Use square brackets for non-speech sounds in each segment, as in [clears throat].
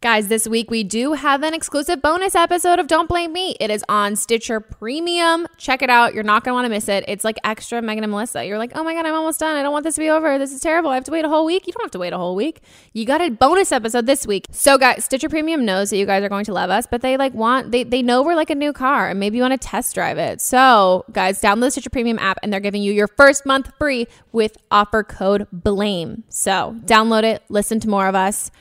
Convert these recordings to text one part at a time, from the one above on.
Guys, this week we do have an exclusive bonus episode of Don't Blame Me. It is on Stitcher Premium. Check it out. You're not going to want to miss it. It's like extra Meghan and Melissa. You're like, oh my God, I'm almost done. I don't want this to be over. This is terrible. I have to wait a whole week. You don't have to wait a whole week. You got a bonus episode this week. So, guys, Stitcher Premium knows that you guys are going to love us, but they like want, they, they know we're like a new car and maybe you want to test drive it. So, guys, download the Stitcher Premium app and they're giving you your first month free with offer code BLAME. So, download it, listen to more of us.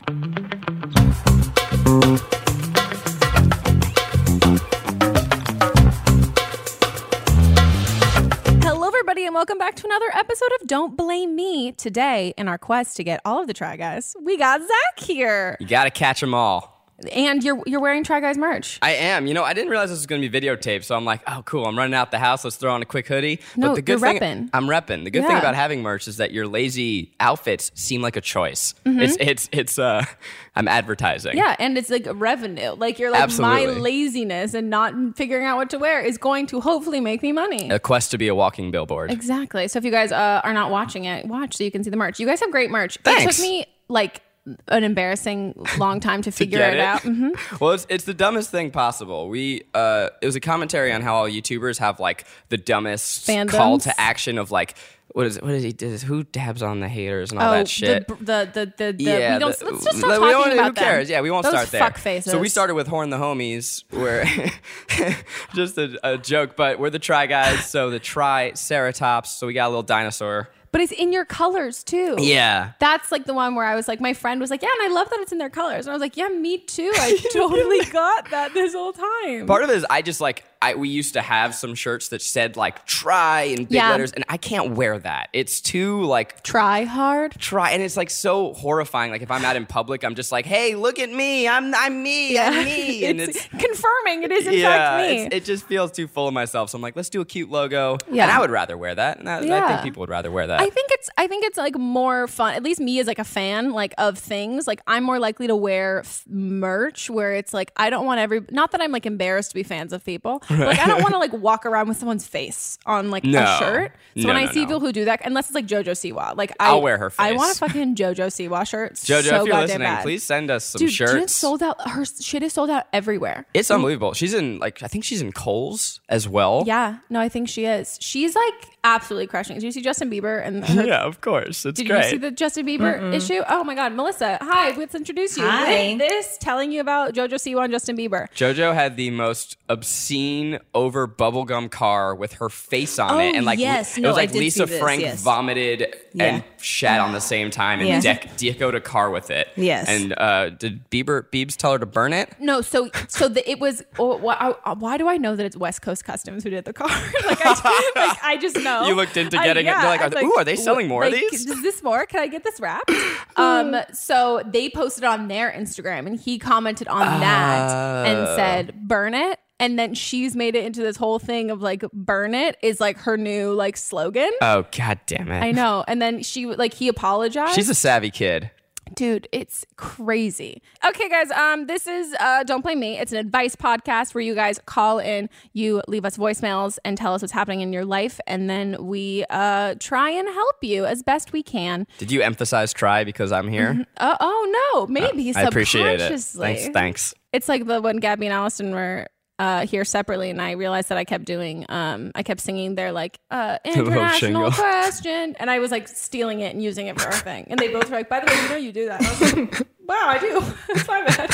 Hello, everybody, and welcome back to another episode of Don't Blame Me. Today, in our quest to get all of the Try Guys, we got Zach here, You gotta catch them all. And you're you're wearing Try Guys merch. I am. You know, I didn't realize this was gonna be videotaped, so I'm like, oh, cool. I'm running out the house. Let's throw on a quick hoodie. No, but the good you're thing, repping. I'm repping. The good thing about having merch is that your lazy outfits seem like a choice. Mm-hmm. It's it's it's uh, [laughs] I'm advertising. Yeah, and it's like revenue. Like you're like my laziness and not figuring out what to wear is going to hopefully make me money. A quest to be a walking billboard. Exactly. So if you guys uh, are not watching it, watch so you can see the merch. You guys have great merch. Thanks. It took me like an embarrassing long time to [laughs] figure get it, it? out. hmm Well, it's, it's the dumbest thing possible. We uh, it was a commentary on how all YouTubers have like the dumbest Fandoms? call to action of like what is it? What is he? Does, who dabs on the haters and all that shit? Oh, The, the, the, the, yeah, we don't, the- let's just stop we talking about Who cares? them. Yeah, we won't Those start there. Fuck faces. So we started with Horn the Homies, where [laughs] just a, a joke, but we're the Try guys. So the Triceratops. So we got a little dinosaur. But it's in your colors too. Yeah. That's like the one where I was like, my friend was like, yeah, and I love that it's in their colors. And I was like, yeah, me too. I [laughs] totally got that this whole time. Part of it is I just like I we used to have some shirts that said like try in big Yeah. letters, and I can't wear that. It's too like Try hard. try, and it's like so horrifying. Like if I'm out in public, I'm just like, hey, look at me, I'm I'm me, I'm me, [laughs] and it's, it's confirming it is in yeah, fact me. it just feels too full of myself. So I'm like, let's do a cute logo. Yeah. And I would rather wear that. And I, I think people would rather wear that. I think it's I think it's like more fun. At least me as like a fan like of things. Like I'm more likely to wear f- merch where it's like I don't want every not that I'm like embarrassed to be fans of people. But like I don't want to like walk around with someone's face on like No. a shirt. So No, when I see no. people who do that, unless it's like JoJo Siwa, like I, I'll wear her I want a fucking JoJo Siwa shirt. [laughs] Jojo, so if you're listening, bad. please send us some Dude, shirts. Jen sold out. Her shit is sold out everywhere. it's unbelievable. She's in like I think she's in Coles as well. Yeah, no, I think she is. She's like absolutely crushing. it. Did you see Justin Bieber and [laughs] her Yeah, of course. It's Did great. you see the Justin Bieber issue? Oh my God, Melissa! Hi, let's introduce you. Hi. With This telling you about JoJo Siwa and Justin Bieber. Jojo had the most obscene over bubblegum car with her face on Oh, it, and like yes. it was like Lisa this, Frank yes. vomited Yeah. and shat on the same time, and Yeah. dec- decoed a car with it. Yes. And uh, did Bieber Biebs tell her to burn it? No, so so the, it was. Oh, why, I- why do I know that it's West Coast Customs who did the car? [laughs] like, I, [laughs] like I just know. You looked into I- getting it. You're like, are was they- ooh, are they selling more of these? Is this more? Can I get this wrapped? [gasps] um, so they posted on their Instagram, and he commented on that and Oh. said, "Burn it." And then she's made it into this whole thing of like, "Burn it" is like her new like slogan. Oh god damn it! I know. And then she like he apologized. She's a savvy kid. Dude, it's crazy. Okay, guys, um, this is uh Don't Blame Me. It's an advice podcast where you guys call in, you leave us voicemails and tell us what's happening in your life, and then we uh try and help you as best we can. Did you emphasize try because I'm here? Uh, oh no, maybe I appreciate it. Thanks. Thanks. It's like the when Gabby and Allison were uh, here separately, and I realized that I kept doing, um, I kept singing their like uh, [laughs] international [laughs] question, and I was like stealing it and using it for our thing. And they both were like, "By the way, you know you do that." And I was like, [laughs] "Wow, I do. It's my bad.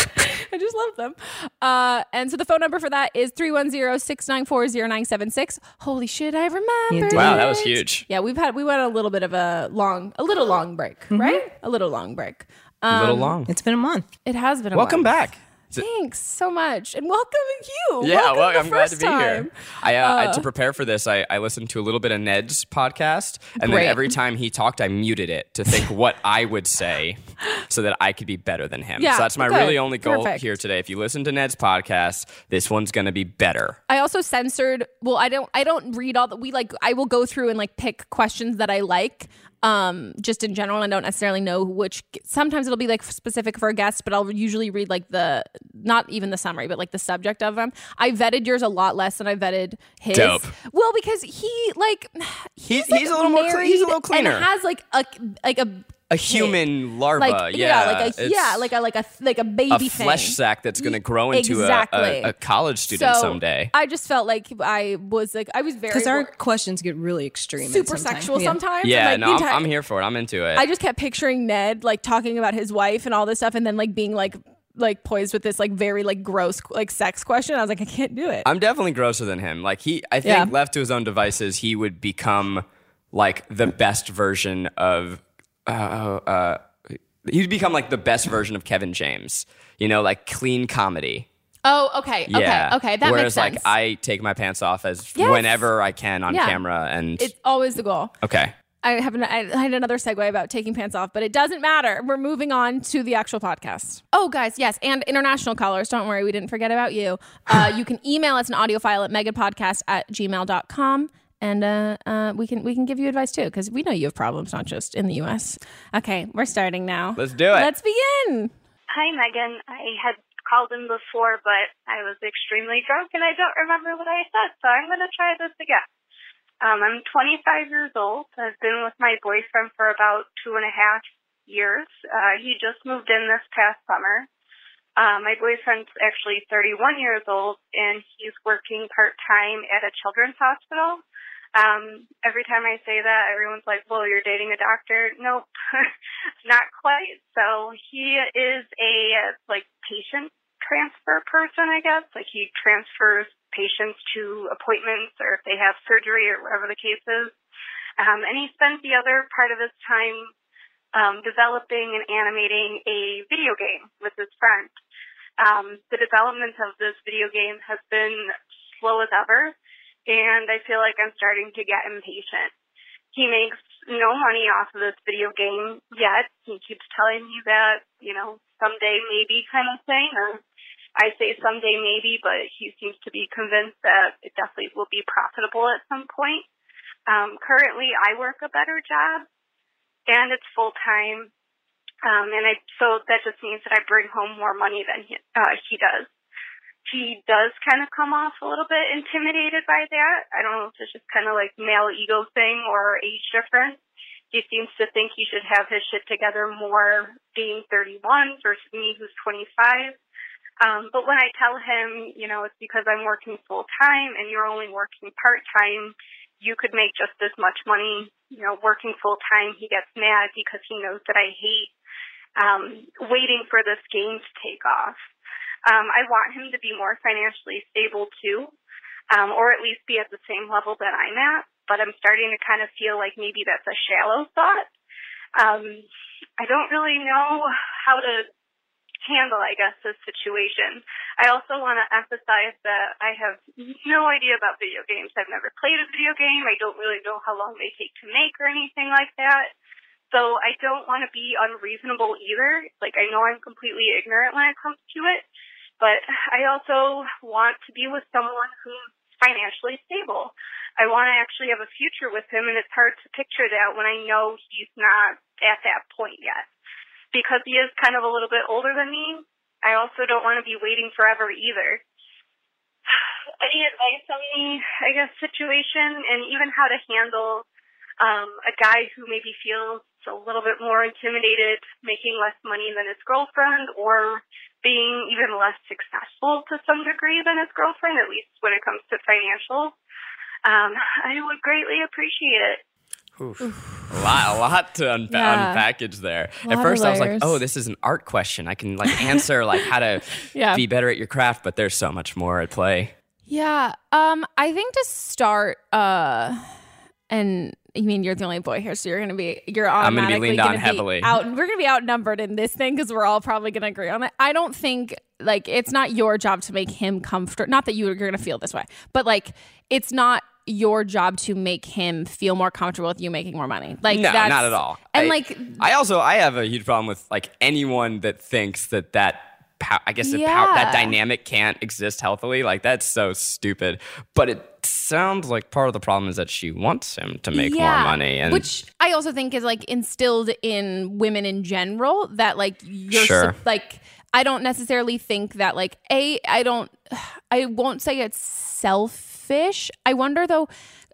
I just love them." Uh, and so the phone number for that is 310-694-0976. Holy shit, I remember. did. Wow, that was huge. Yeah, we've had we went a little bit of a long, a little long break, right? A little long break. A Um, little long. It's been a month. It has been. A Welcome while. back. Thanks so much, and welcome you. Yeah, welcome well, I'm glad to be time. here. I, uh, I- to prepare for this, I, I listened to a little bit of Ned's podcast, and Great. then every time he talked, I muted it to think [laughs] what I would say, so that I could be better than him. Yeah, so that's my good. really only goal Perfect. here today. If you listen to Ned's podcast, this one's gonna be better. I also censored. Well, I don't. I don't read all the. We like. I will go through and like pick questions that I like. Um, just in general, I don't necessarily know which. Sometimes it'll be like specific for a guest, but I'll usually read like the not even the summary, but like the subject of them. I vetted yours a lot less than I vetted his. Dope. Well, because he like [sighs] He- he's, like, he's a little more cle- he's a little cleaner. and has like a like a a human larva. like yeah, like a yeah, like a like a like a baby a thing. flesh sack that's going to grow into a- Exactly. a, a college student so someday. I just felt like I was like I was very Because our wor- questions get really extreme. super sometimes- sexual yeah. sometimes. yeah, and, like, no, the I'm, entire- I'm here for it. I'm into it. I just kept picturing Ned like talking about his wife and all this stuff, and then like being like like poised with this like very like gross like sex question. I was like, I can't do it. I'm definitely grosser than him. Like he, I think Yeah. left to his own devices, he would become like the best version of. Uh, uh, he'd become like the best version of Kevin James. You know, like clean comedy. oh, okay, Yeah. okay, okay. That Whereas makes sense. like I take my pants off as Yes. whenever I can on Yeah. camera, and it's always the goal. okay. I have an, I had another segue about taking pants off, but it doesn't matter. We're moving on to the actual podcast. Oh, guys, yes, and international callers. Don't worry, we didn't forget about you. Uh, you can email us an audio file at meghanpodcast at gmail.com. And uh, uh, we can we can give you advice too because we know you have problems not just in the U.S. Okay, we're starting now. Let's do it. Let's begin. Hi, Meghan. I had called in before, but I was extremely drunk and I don't remember what I said, so I'm going to try this again. Um, I'm 25 years old. I've been with my boyfriend for about two and a half years. Uh, he just moved in this past summer. Uh, my boyfriend's actually 31 years old and he's working part time at a children's hospital. Um, every time I say that, everyone's like, well, you're dating a doctor. Nope, [laughs] not quite. So he is a, like, patient transfer person, I guess. Like, he transfers patients to appointments or if they have surgery or whatever the case is. Um, and he spends the other part of his time um, developing and animating a video game with his friend. Um, the development of this video game has been slow as ever, and I feel like I'm starting to get impatient. He makes no money off of this video game yet. He keeps telling me that, you know, someday maybe kind of thing, or I say someday maybe, but he seems to be convinced that it definitely will be profitable at some point. Um, currently, I work a better job, and it's full time. Um, and I, so that just means that I bring home more money than he, uh, he does. He does kind of come off a little bit intimidated by that. I don't know if it's just kind of like male ego thing or age difference. He seems to think he should have his shit together more being 31 versus me who's 25. Um, but when I tell him, you know, it's because I'm working full time and you're only working part time, you could make just as much money, you know, working full time. He gets mad because he knows that I hate um, waiting for this game to take off. Um, I want him to be more financially stable too, um, or at least be at the same level that I'm at. But I'm starting to kind of feel like maybe that's a shallow thought. Um, I don't really know how to handle, I guess, this situation. I also want to emphasize that I have no idea about video games. I've never played a video game. I don't really know how long they take to make or anything like that. So I don't want to be unreasonable either. Like I know I'm completely ignorant when it comes to it, but I also want to be with someone who's financially stable. I want to actually have a future with him and it's hard to picture that when I know he's not at that point yet. Because he is kind of a little bit older than me, I also don't want to be waiting forever either. [sighs] Any advice on the, I guess, situation and even how to handle um, a guy who maybe feels a little bit more intimidated making less money than his girlfriend or being even less successful to some degree than his girlfriend, at least when it comes to financial. Um, I would greatly appreciate it. Oof. A lot, a lot to unpa- Yeah. unpackage there. At first, I was like, "Oh, this is an art question. I can like answer like how to [laughs] Yeah. be better at your craft." But there's so much more at play. Yeah. Um, I think to start, uh, and you mean you're the only boy here, so you're gonna be you're automatically I'm gonna be leaned on gonna be heavily. Out, we're gonna be outnumbered in this thing because we're all probably gonna agree on it. I don't think like it's not your job to make him comfortable. Not that you- you're gonna feel this way, but like it's not your job to make him feel more comfortable with you making more money. Like No, that's, not at all. And I- like I also I have a huge problem with like anyone that thinks that that pow- I guess the pow- that dynamic can't exist healthily. Like that's so stupid. But it sounds like part of the problem is that she wants him to make more money, and which I also think is like instilled in women in general that like you're Sure. sup- like I don't necessarily think that like a I don't I won't say it's selfish. I wonder though,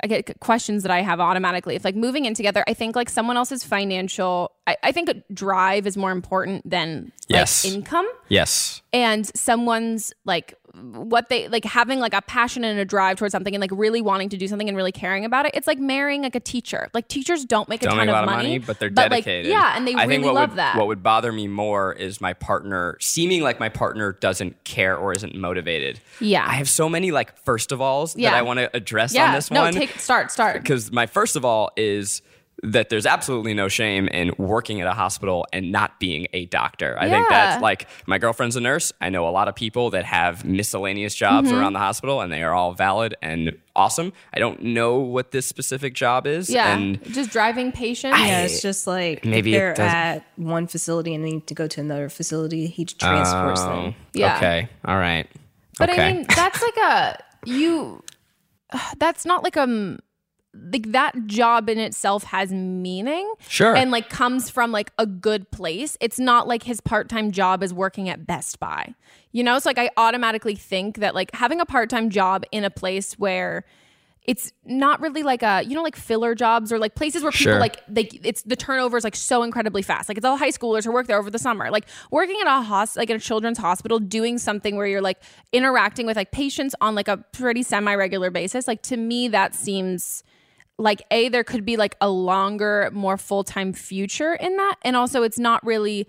I get questions that I have automatically. If like moving in together, I think like someone else's financial, I, I think drive is more important than like Yes. income Yes. and someone's like what they like having like a passion and a drive towards something and like really wanting to do something and really caring about it. It's like marrying like a teacher. Like teachers don't make a Don't ton make a of of money, money, but they're like, dedicated. yeah, and they I really think what love would, that. What would bother me more is my partner seeming like my partner doesn't care or isn't motivated. Yeah. I have so many like first of alls Yeah. that I want to address yeah, on this no, one. take start start. [laughs] because my first of all is that there's absolutely no shame in working at a hospital and not being a doctor. I think Yeah. that's like my girlfriend's a nurse. I know a lot of people that have miscellaneous jobs Mm-hmm. around the hospital and they are all valid and awesome. I don't know what this specific job is. Yeah, And just driving patients. Yeah, it's just like Maybe if it they're at one facility and they need to go to another facility, he transports Oh, them. Yeah. Okay. All right. But okay. I mean, that's like a you. [sighs] That's not like a like that job in itself has meaning. Sure. And like comes from like a good place. It's not like his part-time job is working at Best Buy. You know, so like I automatically think that like having a part-time job in a place where it's not really like a you know like filler jobs or like places where people Sure. like they it's the turnover is like so incredibly fast like it's all high schoolers who work there over the summer like working at a hos like at a children's hospital doing something where you're like interacting with like patients on like a pretty semi regular basis like to me that seems like a there could be like a longer more full-time future in that. And also it's not really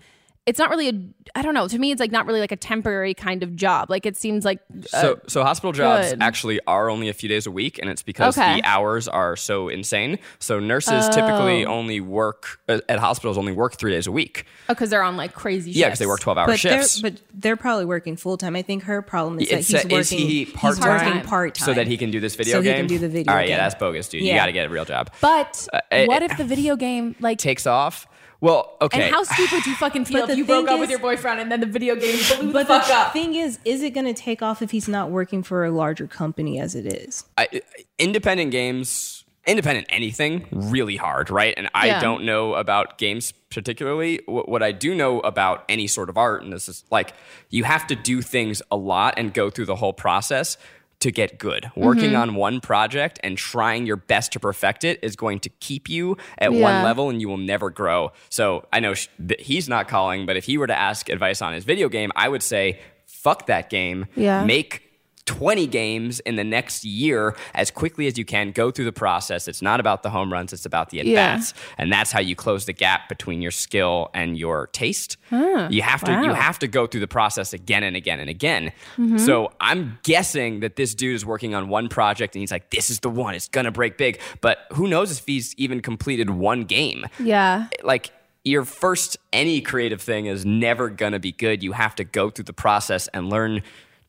it's not really a i don't know to me it's like not really like a temporary kind of job like it seems like So, so hospital jobs good. actually are only a few days a week, and it's because Okay. the hours are so insane. So nurses typically only work uh, at hospitals only work three days a week. Oh, because they're on like crazy Yeah, because they work twelve hour But they're, shifts. but they're probably working full time. I think her problem is that he's uh, working. is he part-time? working part time so that he can do this video So he can do the video All right, yeah, that's bogus, dude. You got to get a real job. But eh, what eh, if the video game like Takes off. Well, okay. and how stupid do you fucking [sighs] feel if you broke thing up with your boyfriend and then the video game blew But the the fuck up? thing is, is it going to take off if he's not working for a larger company as it is? I, independent games, independent anything, really hard, right? And I Yeah. don't know about games particularly. Wh- What I do know about any sort of art, and this is like you have to do things a lot and go through the whole process to get good. Working Mm-hmm. on one project and trying your best to perfect it is going to keep you at Yeah. one level and you will never grow. So I know sh- he's not calling, but if he were to ask advice on his video game, I would say, fuck that game. Yeah. Make 20 games in the next year as quickly as you can. Go through the process. It's not about the home runs, it's about the at bats. And that's how you close the gap between your skill and your taste. you have to you have to go through the process again and again and again. Mm-hmm. So I'm guessing that this dude is working on one project and he's like, this is the one, it's gonna break big. But who knows if he's even completed one game yeah. like your first any creative thing is never going to be good. You have to go through the process and learn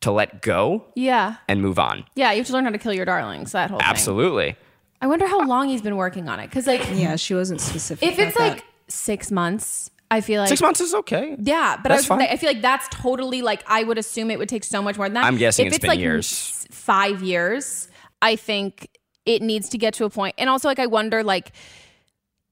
to let go Yeah. and move on. Yeah, you have to learn how to kill your darlings, that whole thing. Absolutely. I wonder how long he's been working on it. Because, like, Yeah, she wasn't specific. if it's about like six months, I feel like. Six months is okay. Yeah, but I, That's was gonna fine. say, I feel like that's totally like, I would assume it would take so much more than that. I'm guessing if it's been like years. s- Five years, I think it needs to get to a point. And also, like, I wonder, like,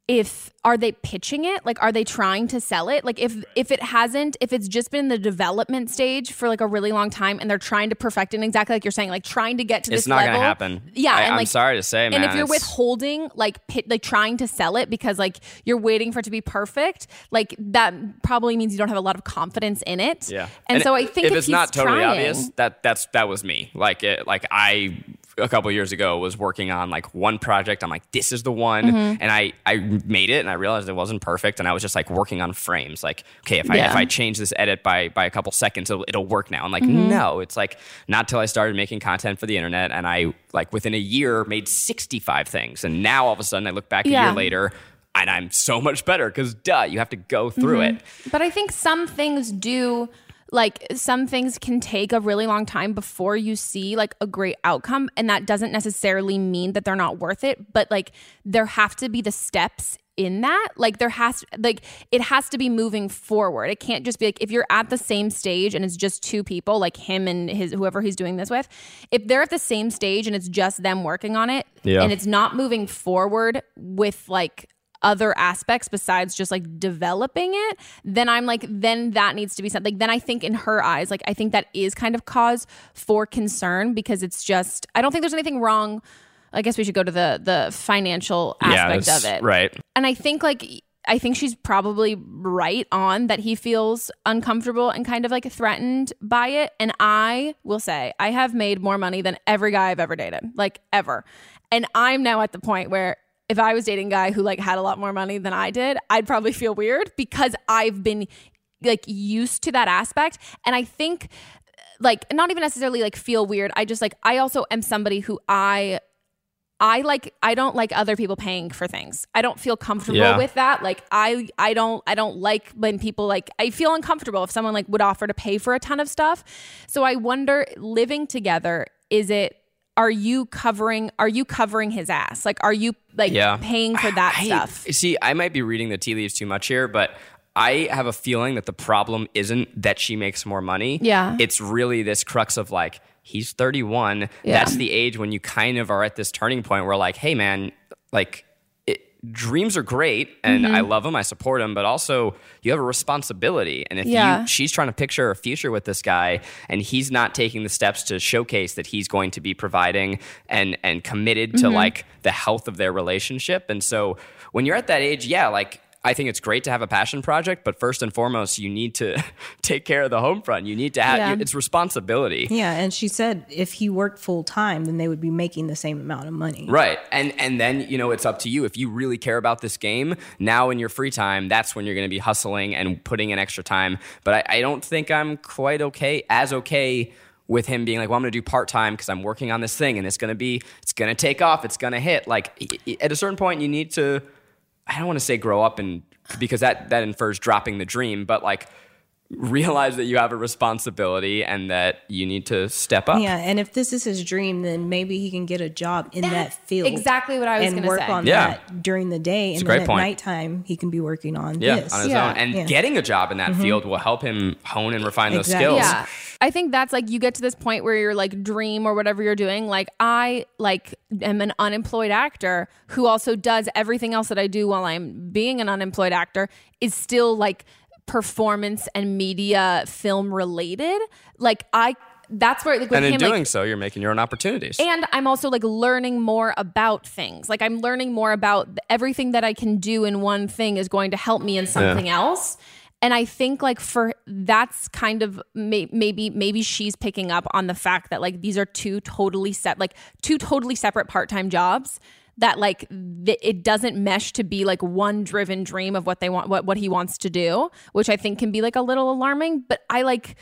if are they pitching it like are they trying to sell it like if if it hasn't if it's just been in the development stage for like a really long time and they're trying to perfect it and exactly like you're saying like trying to get to this, It's this not level to happen. yeah I, and I'm like sorry to say, man. and if you're withholding like pit, like trying to sell it because like you're waiting for it to be perfect like that probably means you don't have a lot of confidence in it yeah, and, so i think if, if, it's not totally trying- obvious, that that's that was me. Like it, like I a couple years ago was working on like one project. I'm like, this is the one, Mm-hmm. and I I made it, and I realized it wasn't perfect, and I was just like working on frames. Like, okay, if I Yeah. if I change this edit by by a couple seconds, it'll, it'll work now. I'm like, Mm-hmm. no, it's like not till I started making content for the internet, and I like within a year made 65 things, and now all of a sudden I look back a Yeah. year later. And I'm so much better because, duh, you have to go through Mm-hmm. it. But I think some things do like some things can take a really long time before you see like a great outcome and that doesn't necessarily mean that they're not worth it, but like there have to be the steps in that. Like there has like it has to be moving forward. It can't just be like if you're at the same stage and it's just two people like him and his whoever he's doing this with, if they're at the same stage and it's just them working on it Yeah. and it's not moving forward with like other aspects besides just like developing it, then I'm like, then that needs to be something. Like, then I think in her eyes, like, I think that is kind of cause for concern because it's just, I don't think there's anything wrong. I guess we should go to the the financial aspect that's of it. right. And I think like I think she's probably right on that he feels uncomfortable and kind of like threatened by it. And I will say, I have made more money than every guy I've ever dated, like ever. And I'm now at the point where if I was dating a guy who like had a lot more money than I did, I'd probably feel weird because I've been like used to that aspect. And I think like not even necessarily like feel weird. I just like I also am somebody who I I like I don't like other people paying for things. I don't feel comfortable Yeah. with that. Like I I don't I don't like when people like I feel uncomfortable if someone like would offer to pay for a ton of stuff. So I wonder living together is it are you covering are you covering his ass? Like are you like Yeah. paying for that I- stuff? See, I might be reading the tea leaves too much here, but I have a feeling that the problem isn't that she makes more money. Yeah. It's really this crux of like, he's 31. Yeah. That's the age when you kind of are at this turning point where, like, hey, man, like, dreams are great and Mm-hmm. I love them, I support them, but also you have a responsibility. And if Yeah. you, she's trying to picture a future with this guy and he's not taking the steps to showcase that he's going to be providing and, and committed to like the health of their relationship. And so when you're at that age, yeah, like, I think it's great to have a passion project, but first and foremost, you need to [laughs] take care of the home front. You need to have Yeah. it's responsibility. Yeah, and she said if he worked full time, then they would be making the same amount of money. Right. And and then, you know, it's up to you. If you really care about this game, now in your free time, that's when you're gonna be hustling and putting in extra time. But I, I don't think I'm quite okay, as okay with him being like, well, I'm gonna do part time because I'm working on this thing and it's gonna be it's gonna take off, it's gonna hit. Like at a certain point you need to I don't want to say grow up and because that that infers dropping the dream, but like realize that you have a responsibility and that you need to step up. Yeah, and if this is his dream, then maybe he can get a job in that field. exactly what I was and gonna work say. on Yeah. that during the day, and then at point. nighttime he can be working on Yeah, this. on his Yeah. own. And Yeah. getting a job in that mm-hmm. field will help him hone and refine those skills. Yeah. I think that's like you get to this point where you're like dream or whatever you're doing. Like I like am an unemployed actor who also does everything else that I do while I'm being an unemployed actor is still like performance and media film related. Like I that's where like with And in him doing like so, you're making your own opportunities. and I'm also like learning more about things. Like I'm learning more about everything that I can do in one thing is going to help me in something else. And I think like for that's kind of may, maybe maybe she's picking up on the fact that like these are two totally set like two totally separate part-time jobs that like th- it doesn't mesh to be like one driven dream of what they want what what he wants to do, which I think can be like a little alarming, but I like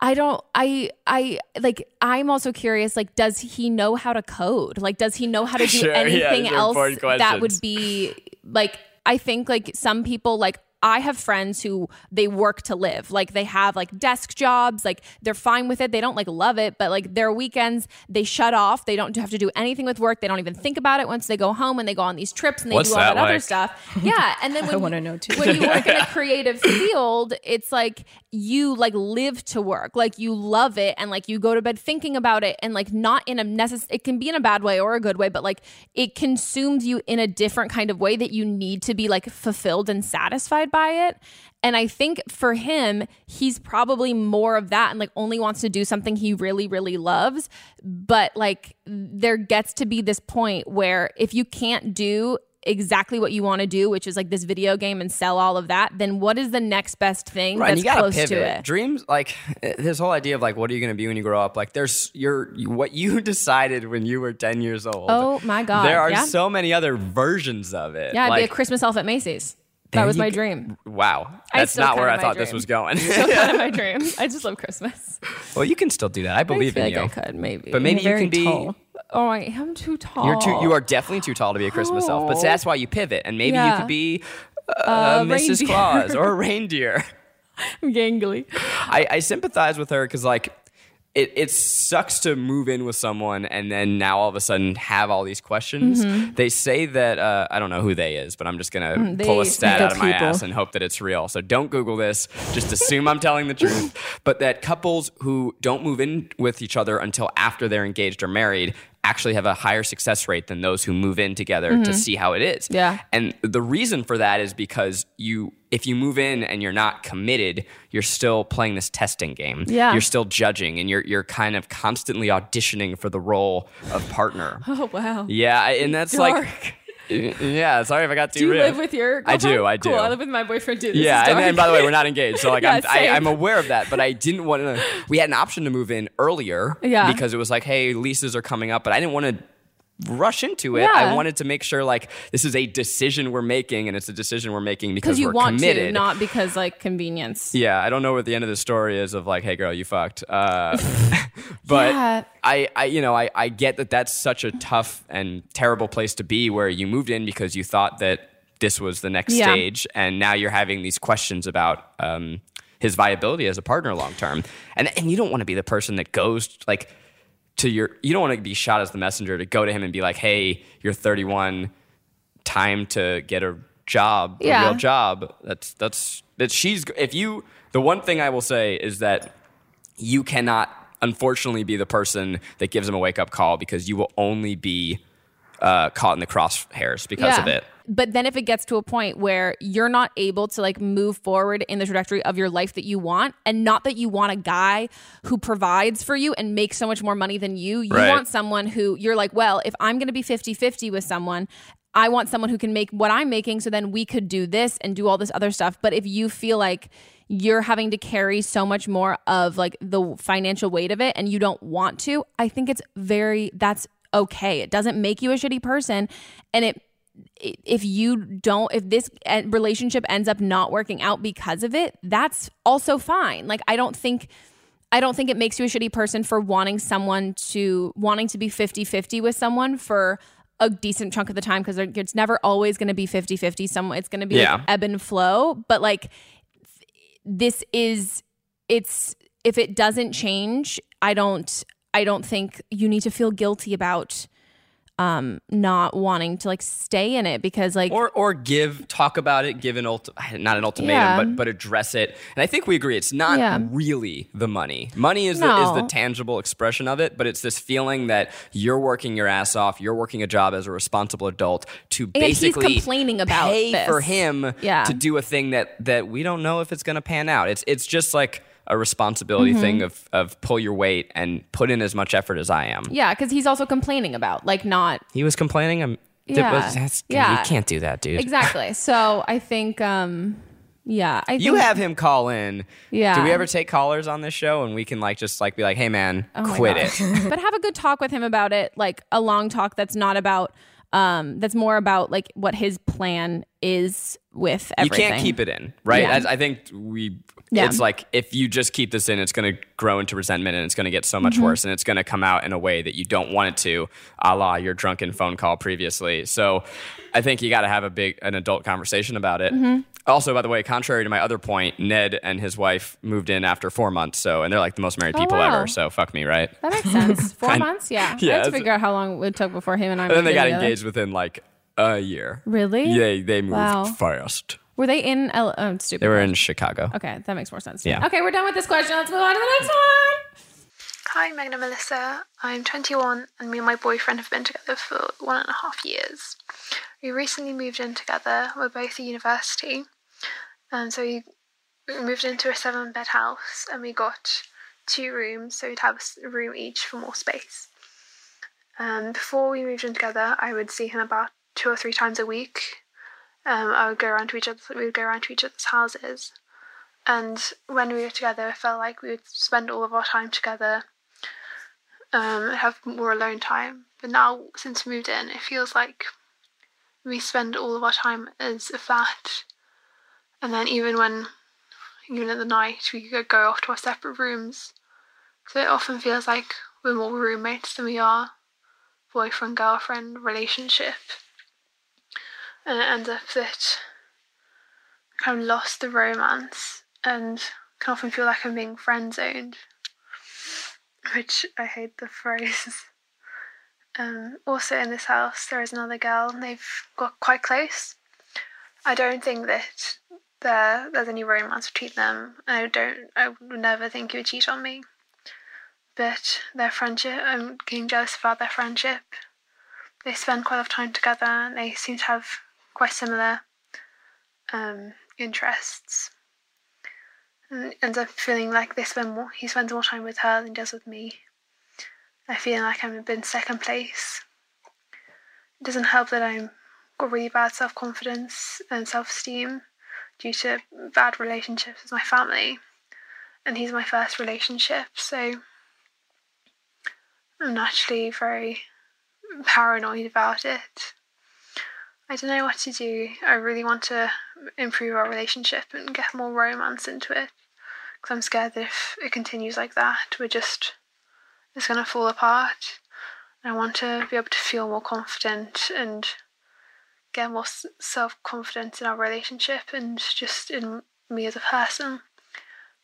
I don't I I like I'm also curious like does he know how to code? Like does he know how to do [laughs] Sure, anything are else that would be like I think like some people like I have friends who they work to live. Like they have like desk jobs, like they're fine with it. They don't like love it, but like their weekends they shut off. They don't have to do anything with work. They don't even think about it once they go home and they go on these trips and they What's do all that that, other stuff. [laughs] Yeah, and then when I wanna know too. When you work in a [laughs] creative field, it's like you like live to work. Like you love it and like you go to bed thinking about it and like not in a necess it can be in a bad way or a good way, but like it consumes you in a different kind of way that you need to be like fulfilled and satisfied by it. And I think for him, he's probably more of that and like only wants to do something he really, really loves. But like there gets to be this point where if you can't do exactly what you want to do, which is like this video game and sell all of that, then what is the next best thing Right, that's you gotta close pivot. to it? Dreams, like eh, this whole idea of like, what are you going to be when you grow up? Like, there's your what you [laughs] decided when you were ten years old. Oh my God, There are yeah. so many other versions of it. Yeah, I'd like, be a Christmas elf at Macy's. There That was you my go. dream. Wow, that's not where I kinda my thought this was going. [laughs] Still kind of my [laughs] dream. I just love Christmas. well, you can still do that. I I believe feel in like you. I could maybe. But maybe you very can be. tall. oh, I am too tall. You're too. You are definitely too tall to be a Christmas elf. But Oh. that's why you pivot, and maybe you could be uh, Uh, Mrs. reindeer. Claus or a [laughs] reindeer. I'm gangly. I, I sympathize with her because like it, it sucks to move in with someone and then now all of a sudden have all these questions. They say that uh, I don't know who they is, but I'm just gonna pull Mm-hmm. they- a stat out of my people. ass and hope that it's real. So don't Google this. Just assume I'm telling the truth. [laughs] But that couples who don't move in with each other until after they're engaged or married actually have a higher success rate than those who move in together to see how it is. Mm-hmm. Yeah. And the reason for that is because you if you move in and you're not committed, you're still playing this testing game. Yeah. You're still judging and you're you're kind of constantly auditioning for the role of partner. [laughs] Oh wow. yeah, and that's Dark. like [laughs] yeah, sorry if I got too Do you real. live with your? I do. I do. Cool. I live with my boyfriend too. This yeah, and, and by the way, we're [laughs] not engaged, so like I'm, I, same. I'm aware of that, but I didn't want to. We had an option to move in earlier, Yeah. because it was like, hey, leases are coming up, but I didn't want to rush into it. Yeah. I wanted to make sure like this is a decision we're making, and it's a decision we're making because you we're want committed. to, not because like convenience. yeah, I don't know what the end of the story is of like, hey, girl, you fucked. Uh, [laughs] [laughs] but Yeah. I, I, you know, I, I get that that's such a tough and terrible place to be where you moved in because you thought that this was the next Yeah. stage, and now you're having these questions about um, his viability as a partner long term, and and you don't want to be the person that goes like to your, you don't want to be shot as the messenger to go to him and be like, hey, you're 31, time to get a job, a real job. That's that's that she's if you the one thing I will say is that you cannot unfortunately be the person that gives him a wake up call because you will only be uh, caught in the crosshairs because of it. But then if it gets to a point where you're not able to like move forward in the trajectory of your life that you want, and not that you want a guy who provides for you and makes so much more money than you, you Right. want someone who you're like, well, if I'm going to be 50 50 with someone, I want someone who can make what I'm making so then we could do this and do all this other stuff. But if you feel like you're having to carry so much more of like the financial weight of it and you don't want to, I think it's very, that's okay. It doesn't make you a shitty person. And it, if you don't if this relationship ends up not working out because of it that's also fine. Like i don't think i don't think it makes you a shitty person for wanting someone to wanting to be 50-50 with someone for a decent chunk of the time because it's never always going to be 50-50 some it's going to be like Yeah. ebb and flow. But like this is it's if it doesn't change i don't i don't think you need to feel guilty about um not wanting to like stay in it because like Or or give talk about it, give an ult- not an ultimatum, Yeah. but but address it. And I think we agree it's not Yeah. really the money. Money is the is the tangible expression of it, but it's this feeling that you're working your ass off, you're working a job as a responsible adult to he's basically complaining about pay this. for him Yeah. to do a thing that that we don't know if it's going to pan out. It's it's just like a responsibility Mm-hmm. thing of of pull your weight and put in as much effort as I am. yeah because he's also complaining about like not He was complaining. I'm, Yeah. that's, Yeah. You can't do that, dude. exactly [laughs] so i think um yeah i think You have him call in. Yeah. Do we ever take callers on this show and we can like just like be like, hey man, Oh quit it. [laughs] but have a good talk with him about it like a long talk that's not about um that's more about like what his plan is with everything. You can't keep it in, right? Yeah. As I think we. Yeah. It's like if you just keep this in, it's going to grow into resentment and it's going to get so much Mm-hmm. worse and it's going to come out in a way that you don't want it to, a la your drunken phone call previously. So I think you got to have a big, an adult conversation about it. Mm-hmm. Also, by the way, contrary to my other point, Ned and his wife moved in after four months. So, and they're like the most married Oh, people wow. ever. So fuck me, right? that makes sense [laughs] four Kind- months yeah, Yeah, [laughs] i had to figure out how long it took before him and i And then they got together. engaged within like a year. Really? Yeah, they moved Wow. fast. were they in L- oh, stupid They were in Chicago. okay that makes more sense. Yeah. okay we're done with this question let's move on to the next one Hi, Meghan and Melissa. I'm 21 and me and my boyfriend have been together for one and a half years. We recently moved in together. We're both at university. And so we we moved into a seven bed house and we got two rooms, so we'd have a room each for more space. Um, before we moved in together, I would see him about two or three times a week. Um, I would go around to each other. We would go around to each other's houses, and when we were together, it felt like we would spend all of our time together um, have more alone time. But now, since we moved in, it feels like we spend all of our time as a flat. And then even when, even at the night, we go off to our separate rooms. So it often feels like we're more roommates than we are boyfriend girlfriend relationship. And it ends up that I kind of lost the romance and can often feel like I'm being friend zoned. which I hate the [laughs] phrase. Um, also in this house, there is another girl, and they've got quite close. I don't think that there there's any romance between them. I don't. I would never think he would cheat on me. But their friendship, I'm getting jealous about their friendship. They spend quite a lot of time together, and they seem to have quite similar um, interests. And ends up feeling like they spend more. He spends more time with her than he does with me. I feel like I'm in second place. It doesn't help that I'm got really bad self confidence and self esteem due to bad relationships with my family. And he's my first relationship, so I'm naturally very paranoid about it. I don't know what to do. I really want to improve our relationship and get more romance into it. Because I'm scared that if it continues like that, we're just, it's going to fall apart. I want to be able to feel more confident and get more self confidence in our relationship and just in me as a person.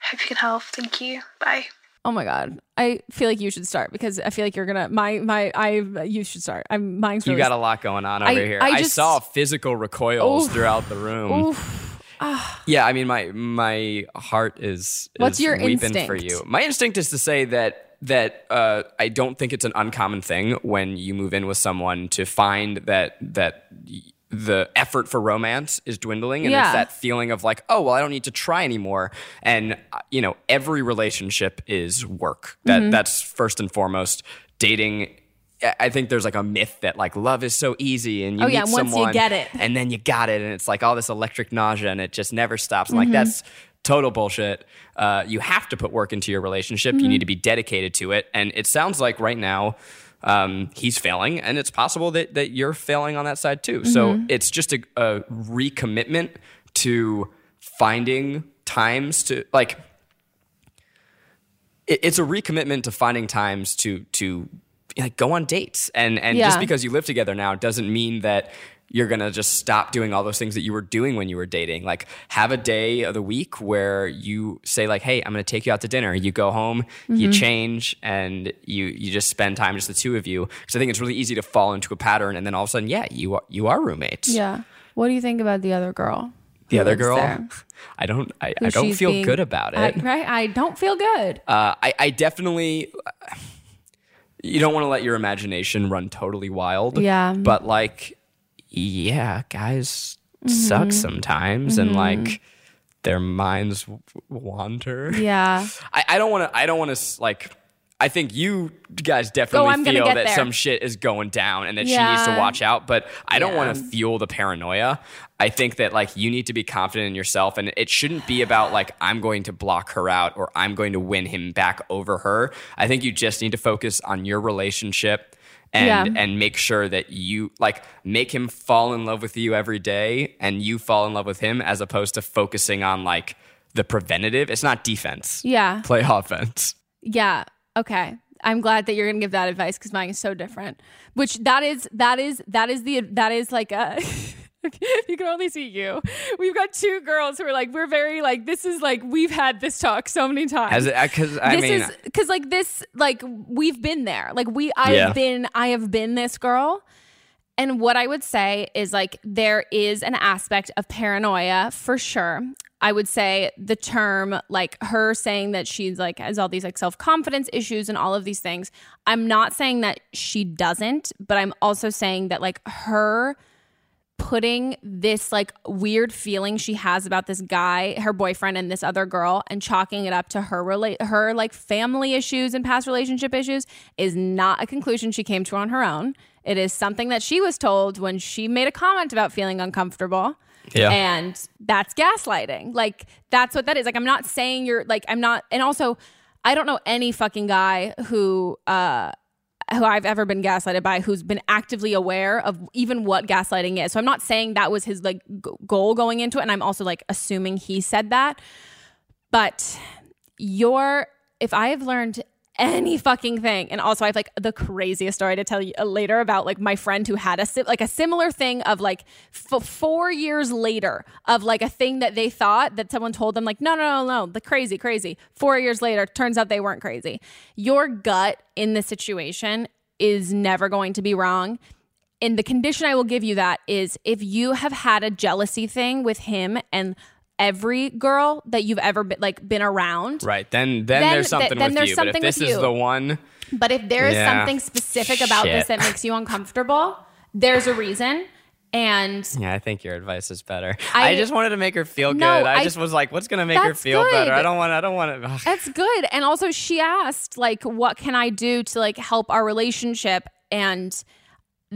Hope you can help. Thank you. Bye. Oh my god. I feel like you should start because I feel like you're gonna my my I you should start. I'm mine's really You got a lot going on over I- here. I I, just- saw physical recoils Oof. throughout the room. Oof. Ah. Yeah, I mean my my heart is, What's is your weeping for you. My instinct is to say that that uh, I don't think it's an uncommon thing when you move in with someone to find that that the effort for romance is dwindling and Yeah. it's that feeling of like oh well I don't need to try anymore and uh, you know every relationship is work that Mm-hmm. that's first and foremost dating I- think there's like a myth that like love is so easy and you Oh, meet yeah, once you someone get it. and then you got it and it's like all this electric nausea and it just never stops. I'm Mm-hmm. like, that's total bullshit. Uh, you have to put work into your relationship. Mm-hmm. You need to be dedicated to it. And it sounds like right now um, he's failing and it's possible that, that you're failing on that side too. So Mm-hmm. it's just a, a recommitment to finding times to like, it, it's a recommitment to finding times to to like go on dates and and Yeah. just because you live together now doesn't mean that you're gonna just stop doing all those things that you were doing when you were dating like have a day of the week where you say like hey i'm gonna take you out to dinner you go home you change and you you just spend time just the two of you because i think it's really easy to fall into a pattern and then all of a sudden yeah you are you are roommates Yeah. What do you think about the other girl? the other girl there? [laughs] i don't i, I don't feel being- good about I- it right? I don't feel good. uh, I, I definitely [sighs] you don't want to let your imagination run totally wild Yeah. but like yeah guys suck sometimes and like their minds wander yeah. [laughs] I, I don't want to i don't want to like I think you guys definitely Oh, feel that there. some shit is going down and that she needs to watch out, but I don't want to fuel the paranoia. I think that like you need to be confident in yourself and it shouldn't be about like I'm going to block her out or I'm going to win him back over her. I think you just need to focus on your relationship and Yeah. and make sure that you like make him fall in love with you every day and you fall in love with him as opposed to focusing on like the preventative. It's not defense. Yeah. Play [laughs] offense. Yeah. Okay. I'm glad that you're going to give that advice because mine is so different. Which that is that is that is the that is like a. [laughs] [laughs] you can only see you. We've got two girls who are like we're very like this is like we've had this talk so many times. Because uh, I this mean, is because like this like we've been there. Like we I've Yeah. been I have been this girl. And what I would say is like there is an aspect of paranoia for sure. I would say the term like her saying that she's like has all these like self-confidence issues and all of these things. I'm not saying that she doesn't, but I'm also saying that like her putting this like weird feeling she has about this guy, her boyfriend and this other girl and chalking it up to her relate her like family issues and past relationship issues is not a conclusion she came to on her own. It is something that she was told when she made a comment about feeling uncomfortable. Yeah. And that's gaslighting. Like that's what that is. Like I'm not saying you're like I'm not and also I don't know any fucking guy who uh who I've ever been gaslighted by who's been actively aware of even what gaslighting is. So I'm not saying that was his like g- goal going into it and I'm also like assuming he said that. But your if I have learned any fucking thing. And also, I have like the craziest story to tell you uh, later about like my friend who had a like a similar thing of like f- four years later of like a thing that they thought that someone told them like no no no no the crazy crazy. Four years later, turns out they weren't crazy. Your gut in this situation is never going to be wrong. And the condition I will give you that is if you have had a jealousy thing with him and every girl that you've ever been like been around Right. Then then, Then- there's something then with there's you. something but if this is you. the one, But if there is Yeah. something specific about this that makes you uncomfortable, there's a reason. And yeah, I think your advice is better. I, I- just wanted to make her feel good. I, I- just was like, what's gonna make her feel better? I don't want. I don't want to. that's good. And also she asked like what can I do to like help our relationship and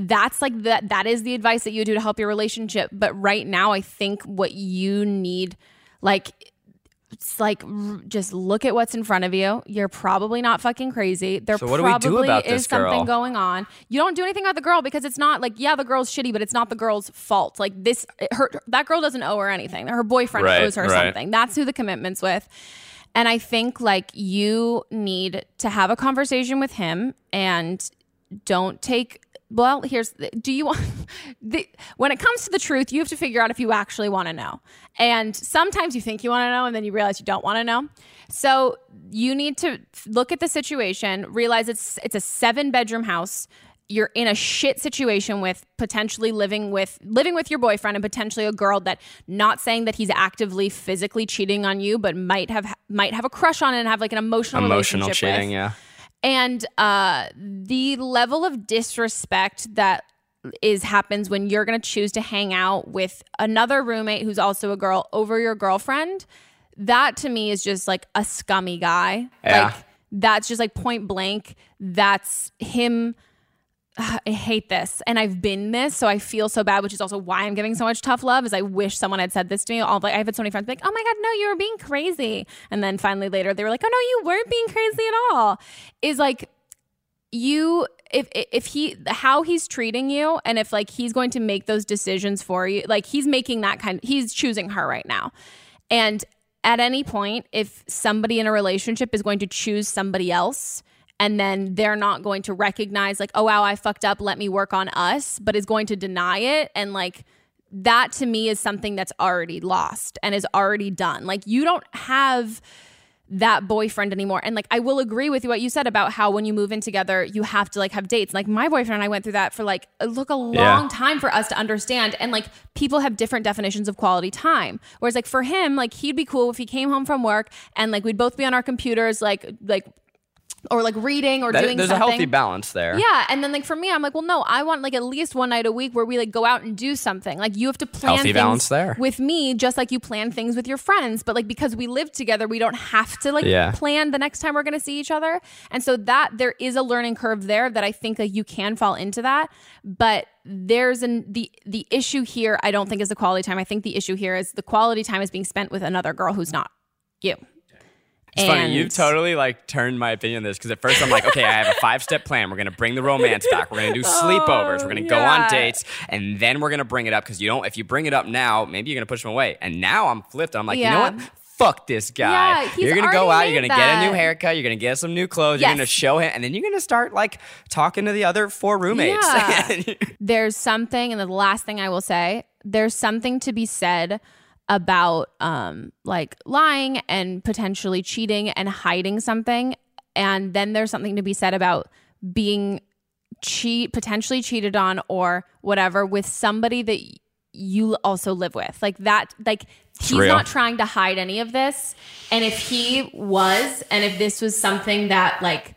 that's like that that is the advice that you do to help your relationship, but right now I think what you need like it's like just look at what's in front of you. You're probably not fucking crazy. There So what do we do probably is something going on. You don't do anything about the girl because it's not like yeah, the girl's shitty, but it's not the girl's fault. Like this, her that girl doesn't owe her anything. Her boyfriend Right, owes her right. something. That's who the commitment's with. And I think like you need to have a conversation with him and don't take well here's the, do you want [laughs] the, when it comes to the truth you have to figure out if you actually want to know and sometimes you think you want to know and then you realize you don't want to know so you need to look at the situation realize it's it's a seven bedroom house you're in a shit situation with potentially living with living with your boyfriend and potentially a girl that not saying that he's actively physically cheating on you but might have might have a crush on it and have like an emotional Emotional relationship cheating. Yeah. And uh, the level of disrespect that is happens when you're going to choose to hang out with another roommate who's also a girl over your girlfriend that to me is just like a scummy guy Yeah. like that's just like point blank that's him [sighs] I hate this and I've been this so I feel so bad which is also why I'm giving so much tough love is I wish someone had said this to me. All like I've had so many friends be like oh my god no you were being crazy. And then finally later they were like oh no you weren't being crazy at all. Is like you if if he how he's treating you and if like he's going to make those decisions for you like he's making that kind he's choosing her right now. And at any point if somebody in a relationship is going to choose somebody else and then they're not going to recognize like oh wow I fucked up let me work on us but is going to deny it and like that to me is something that's already lost and is already done like you don't have that boyfriend anymore. And like I will agree with what you said about how when you move in together, you have to like have dates. Like my boyfriend and I went through that for like it took a long Yeah. time for us to understand. And like people have different definitions of quality time. Whereas like for him, like he'd be cool if he came home from work and like we'd both be on our computers, like like or like reading or That- doing there's something. a healthy balance there. Yeah, and then like for me, I'm like, well, no, I want like at least one night a week where we like go out and do something. Like you have to plan Healthy things balance there. with me, just like you plan things with your friends. But like because we live together, we don't have to like Yeah. plan the next time we're gonna see each other. And so that there is a learning curve there that I think like you can fall into that. But there's an the the issue here. I don't think is the quality time. I think the issue here is the quality time is being spent with another girl who's not you. It's funny. You've totally like turned my opinion on this because at first I'm like, okay, I have a five step plan. We're gonna bring the romance back. We're gonna do [laughs] oh, sleepovers. We're gonna go on dates, and then we're gonna bring it up because you don't. If you bring it up now, maybe you're gonna push him away. And now I'm flipped. I'm like, you know what? Fuck this guy. Yeah, you're gonna go out. You're gonna get a new haircut. You're gonna get some new clothes. You're gonna show him, and then you're gonna start like talking to the other four roommates. Yeah. [laughs] there's something, and the last thing I will say, there's something to be said about um like lying and potentially cheating and hiding something. And then there's something to be said about being cheat potentially cheated on or whatever with somebody that you also live with. Like that like he's real. not trying to hide any of this. And if he was and if this was something that like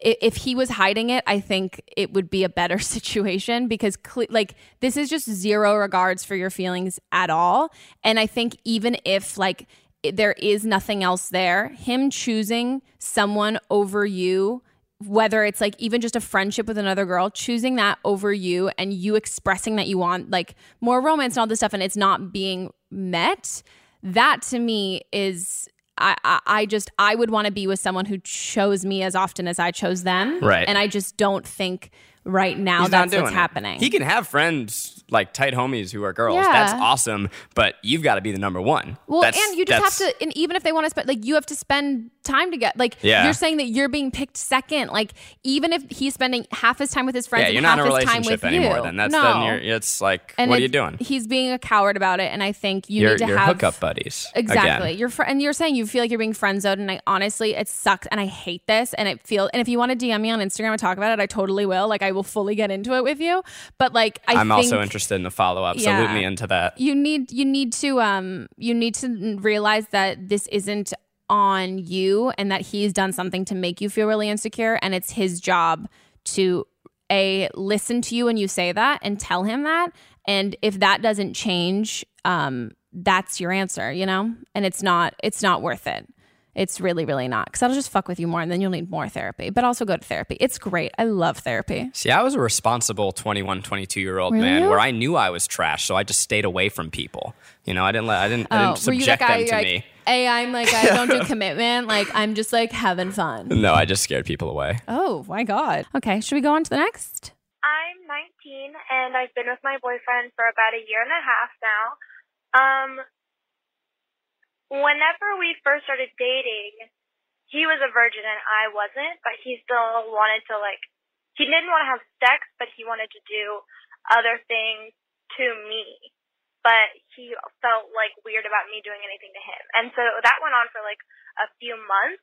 if he was hiding it, I think it would be a better [laughs] situation because, like, this is just zero regards for your feelings at all. And I think even if, like, there is nothing else there, him choosing someone over you, whether it's like even just a friendship with another girl, choosing that over you and you expressing that you want, like, more romance and all this stuff, and it's not being met, that to me is. I, I, I just I would want to be with someone who chose me as often as I chose them. Right. And I just don't think right now He's that's what's it. happening. He can have friends like tight homies who are girls. Yeah. That's awesome. But you've got to be the number one. Well, That's- and you just have to, and even if they want to spend, like, you have to spend time together. Like, Yeah. you're saying that you're being picked second. Like, even if he's spending half his time with his friends Yeah, and you're half not in a his time relationship with anymore. you. Then that's no. then you're. It's like, and what are you doing? He's being a coward about it, and I think you You're, need to you're have hookup buddies. Exactly. Again. You're fr- and you're saying you feel like you're being friend zoned, and I honestly, it sucks, and I hate this, and it feels. And if you want to DM me on Instagram and talk about it, I totally will. Like, I will fully get into it with you. But like, I I'm think also interested in the follow up. So loop me into that. you need you need to um you need to realize that this isn't on you, and that he's done something to make you feel really insecure, and it's his job to a listen to you when you say that and tell him that, and if that doesn't change, um, that's your answer, you know, and it's not it's not worth it. It's really, really not. Because that'll just fuck with you more and then you'll need more therapy. But also go to therapy. It's great. I love therapy. See, I was a responsible 21, 22 year old Really? man where I knew I was trash, so I just stayed away from people. You know, I didn't let, I didn't, I didn't Oh, were you that subject guy? them to you're like, me. Hey, I'm like, I don't do [laughs] commitment. Like, I'm just like having fun. No, I just scared people away. Oh my God. Okay. Should we go on to the next? I'm 19 and I've been with my boyfriend for about a year and a half now. Um, whenever we first started dating, he was a virgin and I wasn't, but he still wanted to like, he didn't want to have sex, but he wanted to do other things to me. But he felt like weird about me doing anything to him. And so that went on for like a few months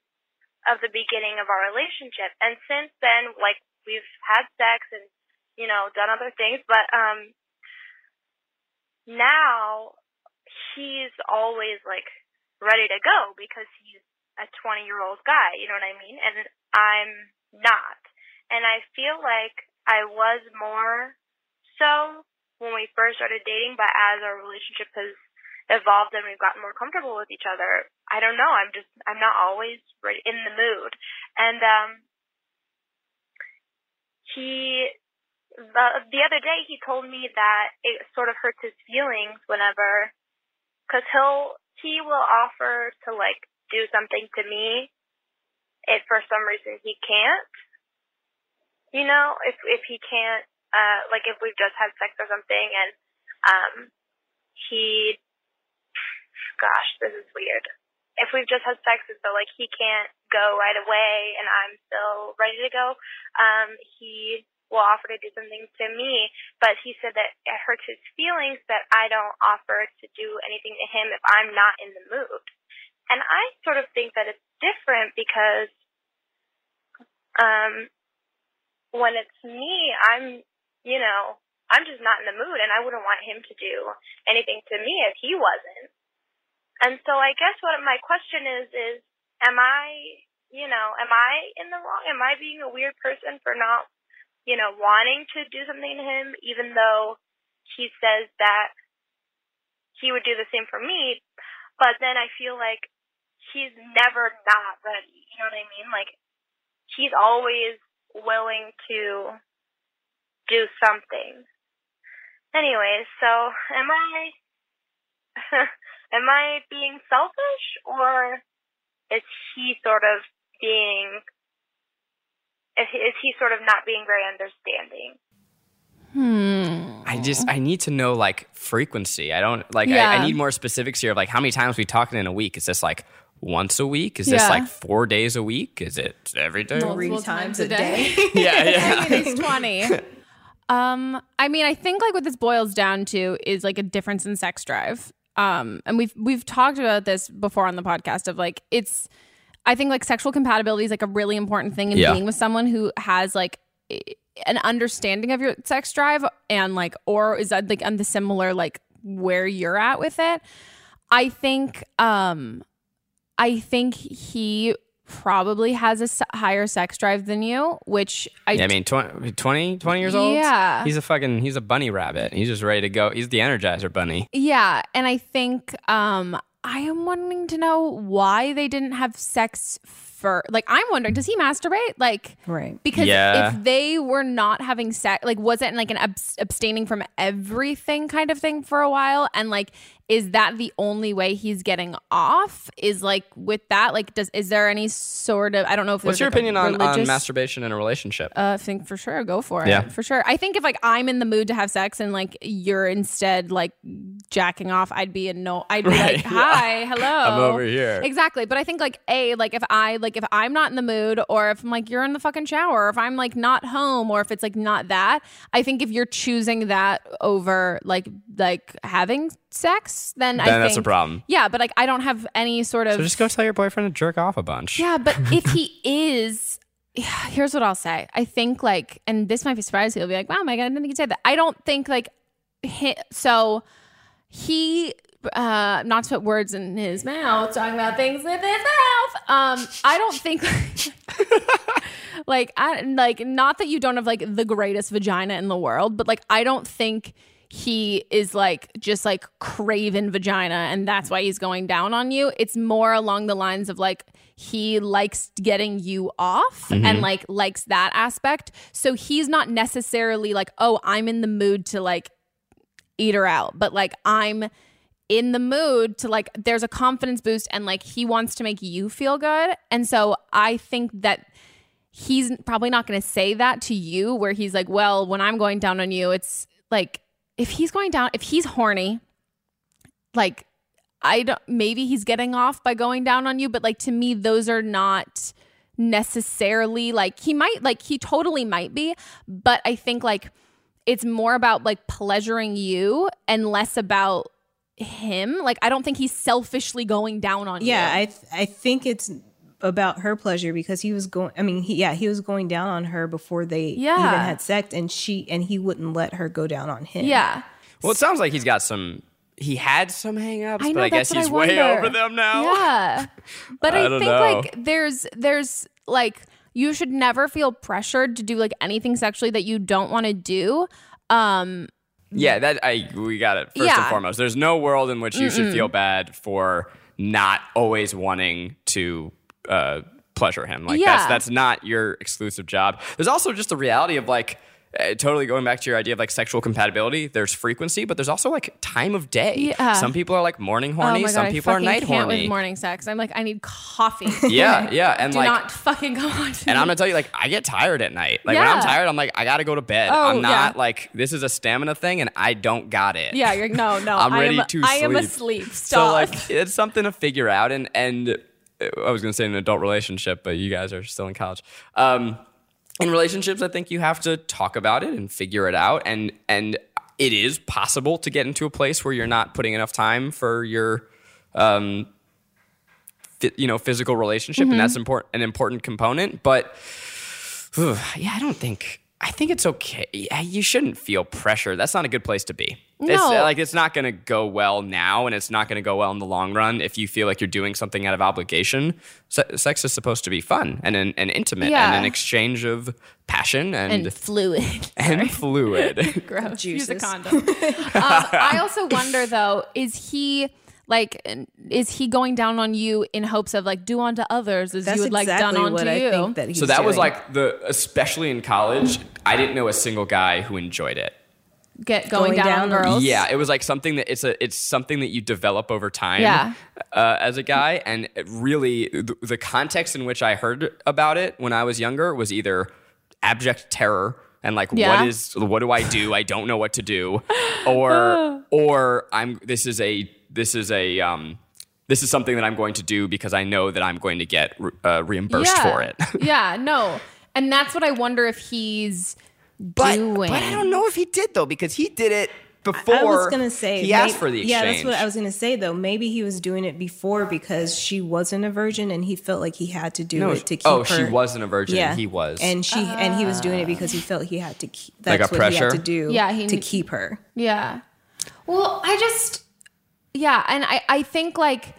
of the beginning of our relationship. And since then, like we've had sex and, you know, done other things, but, um, now he's always like ready to go because he's a 20 year old guy, you know what I mean? And I'm not. And I feel like I was more so when we first started dating, but as our relationship has evolved and we've gotten more comfortable with each other, I don't know. I'm just, I'm not always ready in the mood. And, um, he, the, the other day he told me that it sort of hurts his feelings whenever, cause he'll, he will offer to like do something to me if for some reason he can't. You know, if, if he can't, uh, like if we've just had sex or something and, um, he, gosh, this is weird. If we've just had sex and so like he can't go right away and I'm still ready to go, um, he will offer to do something to me, but he said that it hurts his feelings that I don't offer to do anything to him if I'm not in the mood. And I sort of think that it's different because, um, when it's me, I'm, you know, I'm just not in the mood and I wouldn't want him to do anything to me if he wasn't. And so I guess what my question is, is am I, you know, am I in the wrong? Am I being a weird person for not, you know, wanting to do something to him even though he says that he would do the same for me? But then I feel like he's never not ready. You know what I mean? Like he's always willing to do something. Anyways, so am I [laughs] am I being selfish or is he sort of being is he, is he sort of not being very understanding? Hmm. I just I need to know like frequency. I don't like I, Yeah. I need more specifics here of like how many times we talking in a week. Is this like once a week? Is this like four days a week? Is it every day? Three Multiple times times a a day. [laughs] yeah, yeah. I mean, he's 20. [laughs] Um, I mean, I think like what this boils down to is like a difference in sex drive. Um, and we've we've talked about this before on the podcast of like it's I think like sexual compatibility is like a really important thing in Yeah. being with someone who has like an understanding of your sex drive and like or is that like on the similar like where you're at with it. I think um I think he probably has a higher sex drive than you, which I Yeah, I mean, 20, 20, 20 years old? Yeah. He's a fucking, he's a bunny rabbit. He's just ready to go. He's the Energizer bunny. Yeah, and I think um I am wanting to know why they didn't have sex for like I'm wondering does he masturbate like Right. because Yeah. if they were not having sex like was it like an abs- abstaining from everything kind of thing for a while and like is that the only way he's getting off? Is like with that, like, does is there any sort of I don't know if What's there's, your like, opinion on, on masturbation in a relationship? uh, I think for sure, go for it. Yeah. for sure. I think if like I'm in the mood to have sex and like you're instead like jacking off, I'd be a no. I'd be Right, like, [laughs] yeah. hi, hello, I'm over here. Exactly. But I think like a like if I like if I'm not in the mood or if I'm like you're in the fucking shower or if I'm like not home or if it's like not that, I think if you're choosing that over like like having sex, then I Then think that's a problem. Yeah, but like I don't have any sort of so just go tell your boyfriend to jerk off a bunch. yeah, but [laughs] if he is, [sighs] here's what I'll say. I think like, and this might be surprising. He'll be like, "Wow, my god, I didn't think you'd say that." I don't think like, he, so he. Uh, not to put words in his mouth, talking about things with his mouth. Um, I don't think, [laughs] like, I like not that you don't have like the greatest vagina in the world, but like, I don't think he is like just like craven vagina and that's why he's going down on you. It's more along the lines of like he likes getting you off and mm-hmm. like likes that aspect. So he's not necessarily like, oh, I'm in the mood to like eat her out, but like I'm in the mood to like there's a confidence boost and like he wants to make you feel good. And so I think that he's probably not going to say that to you where he's like, "Well, when I'm going down on you, it's like if he's going down, if he's horny, like I don't maybe he's getting off by going down on you, but like to me those are not necessarily like he might like he totally might be, but I think like it's more about like pleasuring you and less about him. Like I don't think he's selfishly going down on Yeah, you. Yeah, I th- I think it's about her pleasure because he was going. I mean, he, yeah, he was going down on her before they Yeah. even had sex, and she and he wouldn't let her go down on him. yeah. Well, it sounds like he's got some. He had some hangups, I know but I that's guess what he's I way wonder. over them now. Yeah, [laughs] but I, I think know. like there's there's like you should never feel pressured to do like anything sexually that you don't want to do. Um, Yeah, that I we got it. First and foremost, there's no world in which you should feel bad for not always wanting to uh, pleasure him. Like that's Yeah. that's not your exclusive job. There's also just the reality of like. Uh, totally going back to your idea of like sexual compatibility, there's frequency, but there's also like time of day. Yeah. Some people are like morning oh horny, some people are night can't horny. with morning sex. I'm like, I need coffee. [laughs] Yeah, yeah, [laughs] and Do like not fucking go on. And me. I'm gonna tell you, like, I get tired at night. Like when I'm tired, I'm like, I gotta go to bed. Oh, I'm not yeah. like this is a stamina thing, and I don't got it. yeah, you're no, no. [laughs] I'm I ready am, to I am sleep. asleep. So like, it's something to figure out, and and I was gonna say in an adult relationship, but you guys are still in college. Um, in relationships, I think you have to talk about it and figure it out, and and it is possible to get into a place where you're not putting enough time for your um, you know physical relationship Mm-hmm. and that's important an important component but ugh, [sighs] yeah i don't think i think it's okay you shouldn't feel pressure that's not a good place to be it's No. uh, like it's not going to go well now and it's not going to go well in the long run if you feel like you're doing something out of obligation Se- sex is supposed to be fun and an, and intimate Yeah. and an exchange of passion and and fluid. [laughs] and fluid [laughs] Gross. Use a condom. [laughs] um, I also wonder though, is he like, is he going down on you in hopes of like do unto others as That's you would like exactly done what onto you? think that he's so that was like the especially in college i didn't know a single guy who enjoyed it Get going, Going down, down on on- girls. Yeah, it was like something that it's a it's something that you develop over time. Yeah. Uh, as a guy, and really the, the context in which I heard about it when I was younger was either abject terror and like Yeah. what is what do I do? I don't know what to do, [laughs] or or I'm this is a this is a um this is something that I'm going to do because I know that I'm going to get re- uh, reimbursed yeah. for it. [laughs] yeah, no. And that's what I wonder if he's but, doing. but I don't know if he did though because he did it before. I was gonna say he asked may- for the exchange. Yeah, that's what I was gonna say though. Maybe he was doing it before because she wasn't a virgin and he felt like he had to do No, it to keep her. oh, her. she wasn't a virgin. Yeah, He was. and she and he was doing it because he felt he had to. Keep, Like that's a what he pressure? had to do. Yeah, he- to keep her. Yeah. Well, I just yeah, and I I think like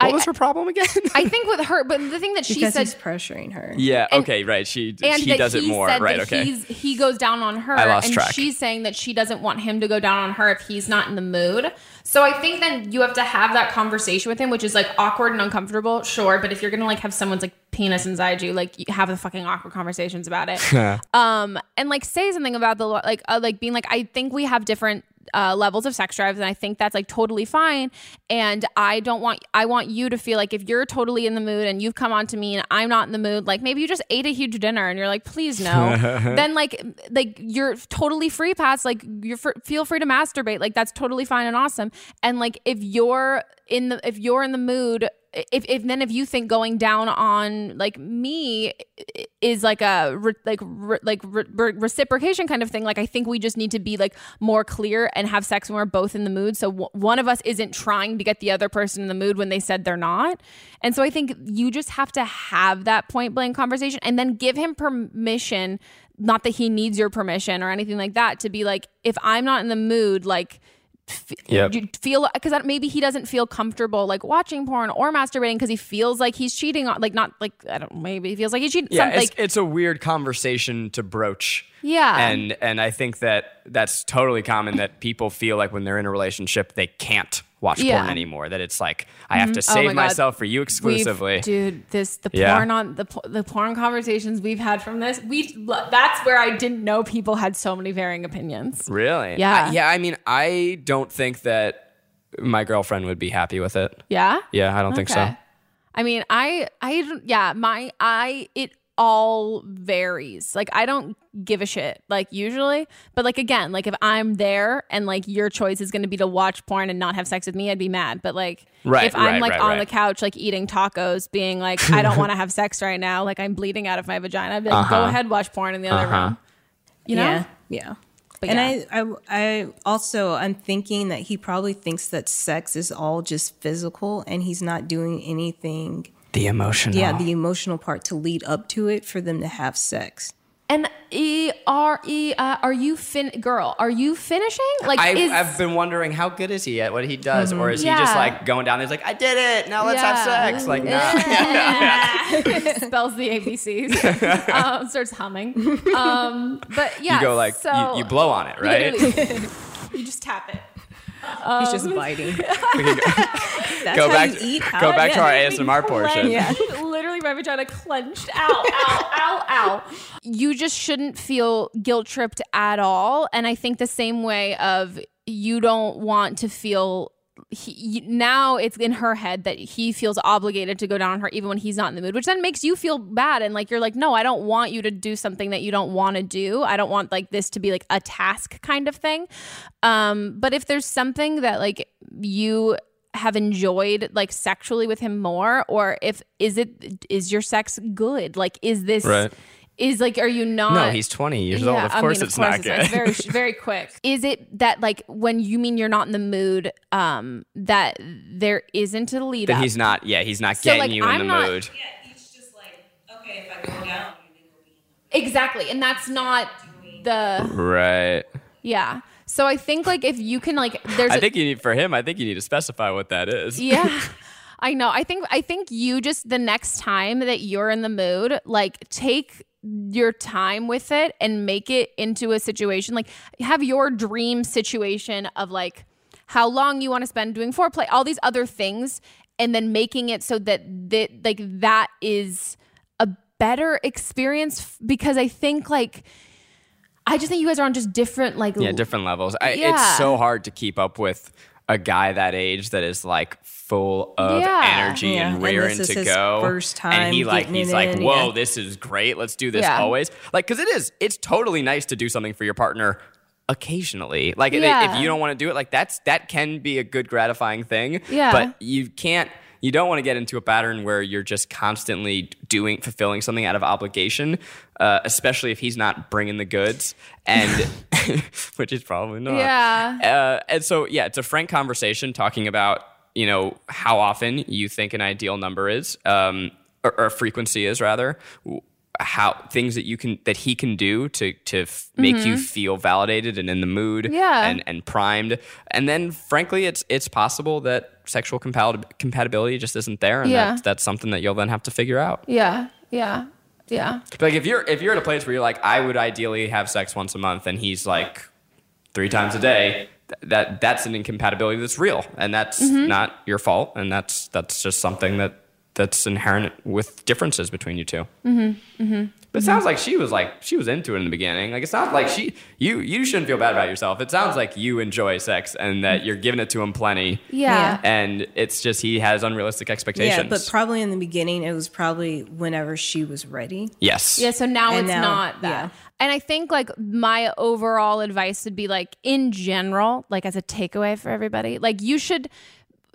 what I, was her problem again? [laughs] I think with her, but the thing that she Because said he's pressuring her. yeah. and- okay. Right. She and he that does it more. said Right. that Okay. He's, he goes down on her, I lost and track. she's saying that she doesn't want him to go down on her if he's not in the mood. So I think then you have to have that conversation with him, which is like awkward and uncomfortable, sure. But if you're gonna like have someone's like penis inside you, like you have the fucking awkward conversations about it. [laughs] um, and like say something about the like uh, like being like, I think we have different uh, levels of sex drives, and I think that's like totally fine. And I don't want I want you to feel like if you're totally in the mood and you've come on to me and I'm not in the mood, like maybe you just ate a huge dinner and you're like, please no, [laughs] then like like you're totally free pass. Like you're feel free to masturbate. Like that's totally fine and awesome. And like if you're in the if you're in the mood if, if then if you think going down on like me is like a re, like re, like re, reciprocation kind of thing like i think we just need to be like more clear and have sex when we're both in the mood. So w- one of us isn't trying to get the other person in the mood when they said they're not. And so i think you just have to have that point blank conversation and then give him permission not that he needs your permission or anything like that to be like if i'm not in the mood like yep. you feel because maybe he doesn't feel comfortable like watching porn or masturbating because he feels like he's cheating on like not like I don't maybe he feels like he's cheating. Yeah, it's, like, it's a weird conversation to broach. Yeah. and and I think that that's totally common that people feel like when they're in a relationship they can't watch Yeah. porn anymore. That it's like I have mm-hmm. to Oh save my myself for you We've- exclusively. dude. This the Yeah. porn on the the porn conversations we've had from this. We that's where I didn't know people had so many varying opinions. Really? Yeah. I- yeah. I mean, I don't think that my girlfriend would be happy with it. Yeah. Yeah, I don't think so. I mean, I, I, yeah, my, I, it all varies. Like, I don't give a shit, like, usually. But, like, again, like, if I'm there and, like, your choice is going to be to watch porn and not have sex with me, I'd be mad. But, like, Right, if I'm, right, like, right, on right. the couch, like, eating tacos, being like, I don't want to have sex right now, like, I'm bleeding out of my vagina, I'd be like, go Uh-huh. ahead, watch porn in the other Uh-huh. room. You know? Yeah, yeah. But and yeah. I, I, I also, I'm thinking that he probably thinks that sex is all just physical, and he's not doing anything. The emotional. Yeah, the emotional part to lead up to it for them to have sex. And E R E, uh, are you fin, girl, are you finishing? Like, I, is, I've been wondering how good is he at what he does, or is he just like going down there? He's like, I did it. Now let's have sex. Like, no. [laughs] [laughs] spells the ABCs, [laughs] um, starts humming. Um, but yeah, you go like so you, you blow on it, right? You just tap it. He's um, just biting. [laughs] [laughs] That's go how back. you eat. Go back to our. ASMR portion. Yeah. [laughs] Literally, my vagina clenched. Ow, ow, ow, ow. You just shouldn't feel guilt tripped at all. And I think the same way of you don't want to feel. He, now it's in her head that he feels obligated to go down on her even when he's not in the mood, which then makes you feel bad. And like, you're like, no, I don't want you to do something that you don't want to do. I don't want like this to be like a task kind of thing. Um, but if there's something that like you have enjoyed like sexually with him more or if is it is your sex good like is this Right. Is like are you not No, he's 20 years old. Of I course mean, it's not it's, good. it's very [laughs] very quick is it that like when you mean you're not in the mood um that there isn't a lead that up he's not. Yeah, he's not So, getting like, you in I'm the not- mood. He's just like, okay, if I go down, exactly and that's not the Right. yeah so i think like if you can like there's I a- think you need for him. I think you need to specify what that is. Yeah. [laughs] I know. I think I think you just the next time that you're in the mood, like take your time with it and make it into a situation like have your dream situation of like how long you want to spend doing foreplay, all these other things and then making it so that that like that is a better experience f- because I think like I just think you guys are on just different like Yeah, different levels. I, Yeah. It's so hard to keep up with a guy that age that is like full of Yeah. energy Yeah, and and raring this is to his go. first time and he like he's like, in, whoa, yeah. this is great. Let's do this Yeah. always. Like, because it is. It's totally nice to do something for your partner occasionally. Like, if- if you don't want to do it, like that's that can be a good gratifying thing. Yeah. But you can't. You don't want to get into a pattern where you're just constantly doing fulfilling something out of obligation, uh, especially if he's not bringing the goods, and [laughs] [laughs] which is probably not. Yeah. Uh, and so, yeah, it's a frank conversation talking about, you know, how often you think an ideal number is, um, or, or frequency is rather, how things that you can that he can do to to f- make you feel validated and in the mood, Mm-hmm. Yeah. and and primed. And then, frankly, it's it's possible that sexual compal- compatibility just isn't there, and Yeah. that's, that's something that you'll then have to figure out. Yeah. Yeah. Yeah. Like if you're if you're at a place where you're like, I would ideally have sex once a month, and he's like three times a day, that that's an incompatibility that's real, and that's Mm-hmm. not your fault, and that's that's just something that that's inherent with differences between you 2 Mm-hmm. Mm-hmm. But it sounds like she was like she was into it in the beginning. Like it's not like she you you shouldn't feel bad about yourself. It sounds like you enjoy sex and that you're giving it to him plenty. Yeah. And it's just he has unrealistic expectations. Yeah, but probably in the beginning, it was probably whenever she was ready. yes. Yeah, so now And it's now- not that. yeah. And I think like my overall advice would be like in general, like as a takeaway for everybody, like you should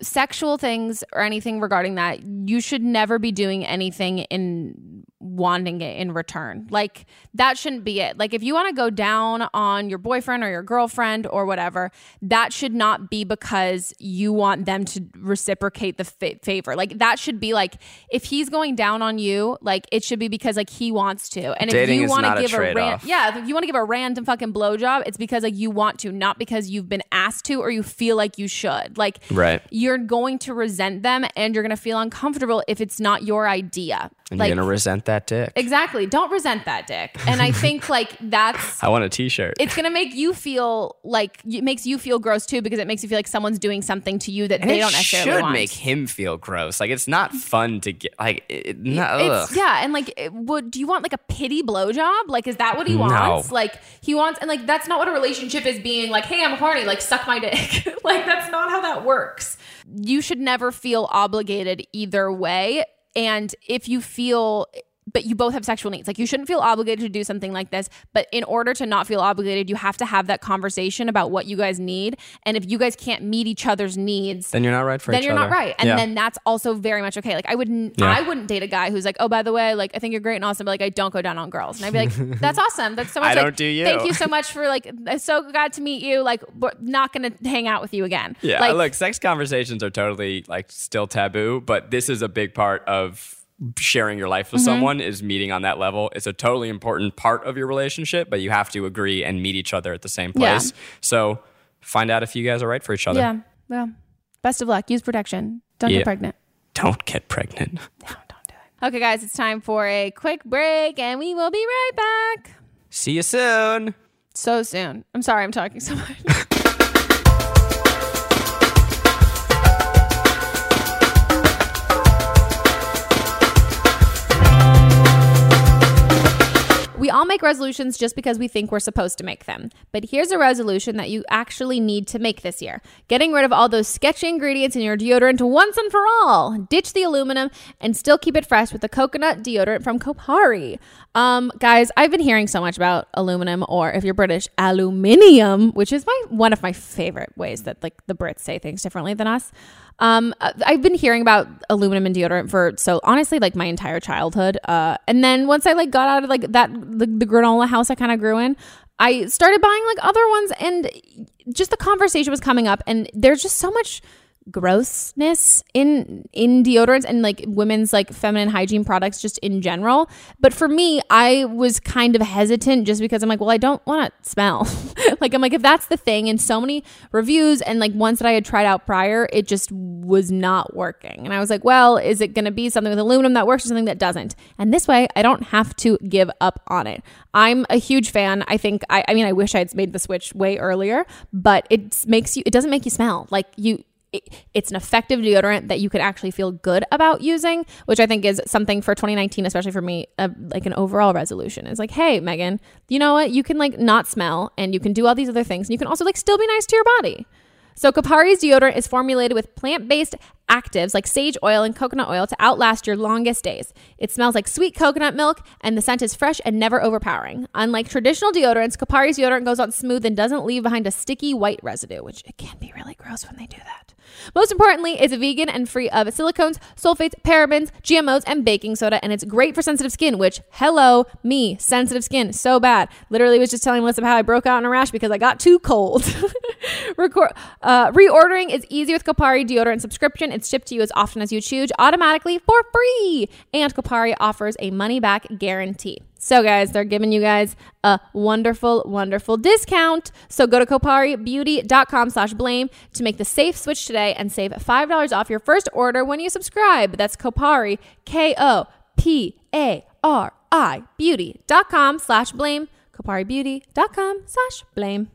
sexual things or anything regarding that, you should never be doing anything in wanting it in return. Like that shouldn't be it. Like if you want to go down on your boyfriend or your girlfriend or whatever, that should not be because you want them to reciprocate the fa- favor. Like that should be like if he's going down on you, like it should be because like he wants to. And Dating if you want to give a ran- yeah, if you want to give a random fucking blowjob, it's because like you want to, not because you've been asked to or you feel like you should. Like Right. you're going to resent them and you're going to feel uncomfortable if it's not your idea. And like you're gonna resent that dick. exactly, don't resent that dick. And I think [laughs] like that's I want a t-shirt. it's gonna make you feel like it makes you feel gross too because it makes you feel like someone's doing something to you that and they don't necessarily It should want. make him feel gross. Like it's not fun to get like it, not, It's, yeah, and like, it- would do you want like a pity blowjob? Like, is that what he wants? Like, he wants, and like, that's not what a relationship is. Being like, hey, I'm horny, like, suck my dick. [laughs] like, that's not how that works. You should never feel obligated either way. And if you feel but you both have sexual needs. Like you shouldn't feel obligated to do something like this, but in order to not feel obligated, you have to have that conversation about what you guys need. And if you guys can't meet each other's needs, Then you're not right for each other. then each you're other. not right and Yeah. then that's also very much okay like i wouldn't Yeah. i wouldn't date a guy who's like oh by the way like i think you're great and awesome but like i don't go down on girls and i'd be like [laughs] that's awesome that's so much I like, don't do you. thank you so much for like so glad to meet you like we're not gonna hang out with you again Yeah, like look, sex conversations are totally like still taboo, but this is a big part of sharing your life with Mm-hmm. someone is meeting on that level. It's a totally important part of your relationship, but you have to agree and meet each other at the same Yeah. place. So find out if you guys are right for each other. yeah well best of luck use protection don't Yeah. get pregnant Don't get pregnant. okay guys it's time for a quick break and we will be right back See you soon. so soon i'm sorry i'm talking so much [laughs] make resolutions just because we think we're supposed to make them. But here's a resolution that you actually need to make this year getting rid of all those sketchy ingredients in your deodorant once and for all. Ditch the aluminum and still keep it fresh with the coconut deodorant from Kopari. Um, guys, I've been hearing so much about aluminum, or if you're British, aluminium, which is my one of my favorite ways that like the Brits say things differently than us. Um, uh, I've been hearing about aluminum and deodorant for so honestly like my entire childhood. Uh, and then once I like got out of like that the, the granola house I kind of grew in, I started buying like other ones, and just the conversation was coming up, and there's just so much grossness in in deodorants and like women's like feminine hygiene products just in general. But for me i was kind of hesitant just because i'm like well i don't want to smell. [laughs] Like i'm like if that's the thing and so many reviews and like ones that i had tried out prior it just was not working. And i was like well is it going to be something with aluminum that works or something that doesn't? And this way i don't have to give up on it. I'm a huge fan. I think i, I mean i wish i had made the switch way earlier but it makes you it doesn't make you smell. Like you it's an effective deodorant that you could actually feel good about using, which I think is something for 2019, especially for me, uh, like an overall resolution. It's like, hey, Meghan, you know what? You can like not smell, and you can do all these other things, and you can also like still be nice to your body. So Kopari's deodorant is formulated with plant-based actives like sage oil and coconut oil to outlast your longest days. It smells like sweet coconut milk and the scent is fresh and never overpowering. Unlike traditional deodorants, Kopari's deodorant goes on smooth and doesn't leave behind a sticky white residue, which it can be really gross when they do that. Most importantly, it's vegan and free of silicones, sulfates, parabens, GMOs, and baking soda, and it's great for sensitive skin, which, hello, me, sensitive skin, so bad. Literally was just telling Melissa how I broke out in a rash because I got too cold. [laughs] Record, uh, reordering is easy with Kopari deodorant subscription. It's shipped to you as often as you choose, automatically for free. And Kopari offers a money back guarantee. So, guys, they're giving you guys a wonderful, wonderful discount. So go to koparibeauty.com slash blame to make the safe switch today and save $5 off your first order when you subscribe. That's Kopari, K-O-P-A-R-I, beauty.com slash blame. koparibeauty.com slash blame.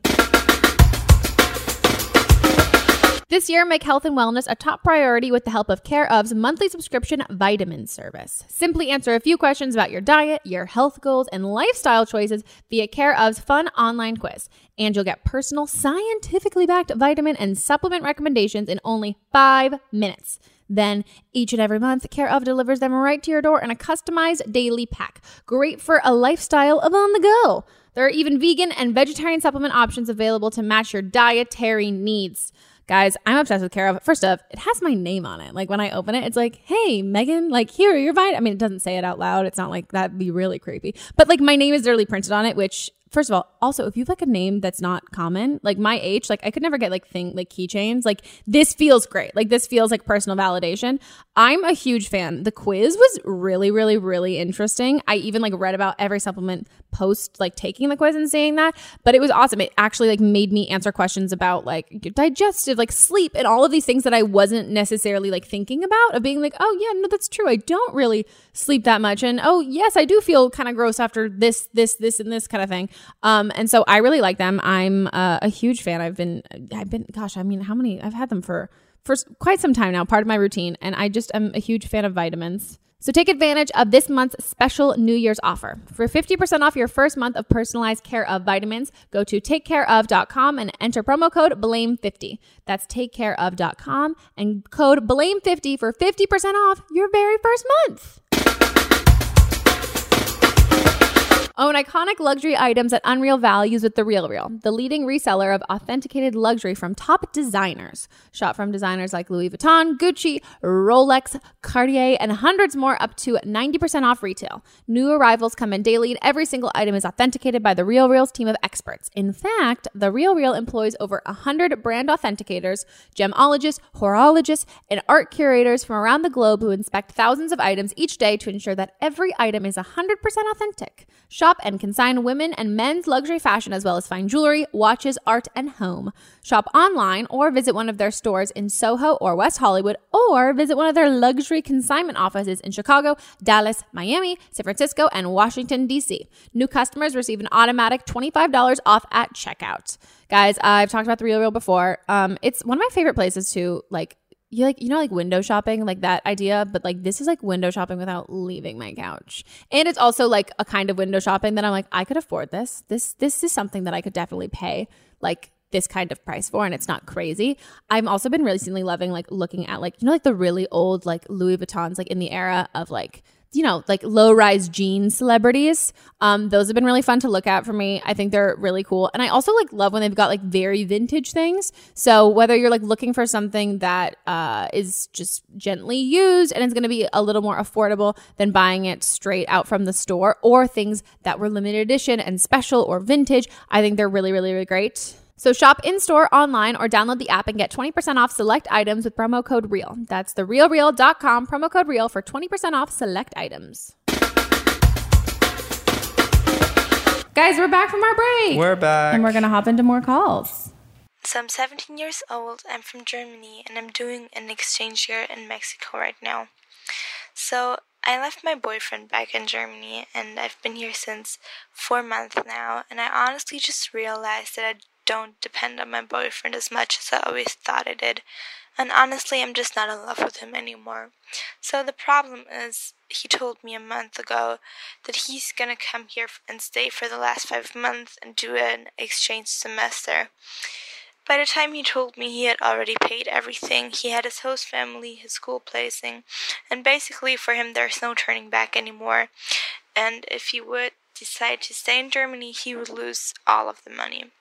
This year, make health and wellness a top priority with the help of Care of's monthly subscription vitamin service. Simply answer a few questions about your diet, your health goals, and lifestyle choices via Care of's fun online quiz. And you'll get personal, scientifically backed vitamin and supplement recommendations in only five minutes. Then, each and every month, Care of delivers them right to your door in a customized daily pack. Great for a lifestyle of on the go. There are even vegan and vegetarian supplement options available to match your dietary needs. Guys, I'm obsessed with Care of. First off, it has my name on it. Like when I open it, it's like, hey, Meghan, like here, you're fine. I mean, it doesn't say it out loud. It's not like that'd be really creepy. But like my name is literally printed on it, which first of all, also if you have like a name that's not common, like my age, like I could never get like thing like keychains. Like this feels great. Like this feels like personal validation. I'm a huge fan. The quiz was really, really, really interesting. I even like read about every supplement post like taking the quiz and saying that, but it was awesome. It actually like made me answer questions about like digestive, like sleep, and all of these things that I wasn't necessarily like thinking about of being like, oh yeah, no, that's true. I don't really sleep that much, and oh yes, I do feel kind of gross after this, this, this, and this kind of thing. Um, and so I really like them. I'm uh, a huge fan. I've been, I've been, gosh, I mean, how many? I've had them for for quite some time now, part of my routine, and I just am a huge fan of vitamins. So take advantage of this month's special New Year's offer. For 50% off your first month of personalized care of vitamins, go to takecareof.com and enter promo code BLAME50. That's takecareof.com and code BLAME50 for 50% off your very first month. Own iconic luxury items at unreal values with The Real Real, the leading reseller of authenticated luxury from top designers. Shop from designers like Louis Vuitton, Gucci, Rolex, Cartier, and hundreds more up to 90% off retail. New arrivals come in daily, and every single item is authenticated by The Real Real's team of experts. In fact, The Real Real employs over 100 brand authenticators, gemologists, horologists, and art curators from around the globe who inspect thousands of items each day to ensure that every item is 100% authentic. Shop and consign women and men's luxury fashion as well as fine jewelry, watches, art, and home. Shop online or visit one of their stores in Soho or West Hollywood or visit one of their luxury consignment offices in Chicago, Dallas, Miami, San Francisco, and Washington, D.C. New customers receive an automatic $25 off at checkout. Guys, I've talked about the Real Real before. Um, it's one of my favorite places to like you like you know like window shopping like that idea but like this is like window shopping without leaving my couch. And it's also like a kind of window shopping that i'm like i could afford this. This this is something that i could definitely pay like this kind of price for and it's not crazy. I've also been recently loving like looking at like you know like the really old like louis vuittons like in the era of like you know, like low rise jean celebrities. Um, those have been really fun to look at for me. I think they're really cool. And I also like love when they've got like very vintage things. So whether you're like looking for something that uh, is just gently used and it's going to be a little more affordable than buying it straight out from the store or things that were limited edition and special or vintage, I think they're really, really, really great. So shop in store, online, or download the app and get 20% off select items with promo code REAL. That's therealreal.com, promo code REAL for 20% off select items. Guys, we're back from our break. We're back. And we're going to hop into more calls. So I'm 17 years old, I'm from Germany, and I'm doing an exchange year in Mexico right now. So I left my boyfriend back in Germany, and I've been here since four months now, and I honestly just realized that I don't depend on my boyfriend as much as I always thought I did. And honestly, I'm just not in love with him anymore. So the problem is, he told me a month ago that he's gonna come here and stay for the last five months and do an exchange semester. By the time he told me, he had already paid everything. He had his host family, his school placing, and basically for him, there's no turning back anymore. And if he would decide to stay in Germany, he would lose all of the money.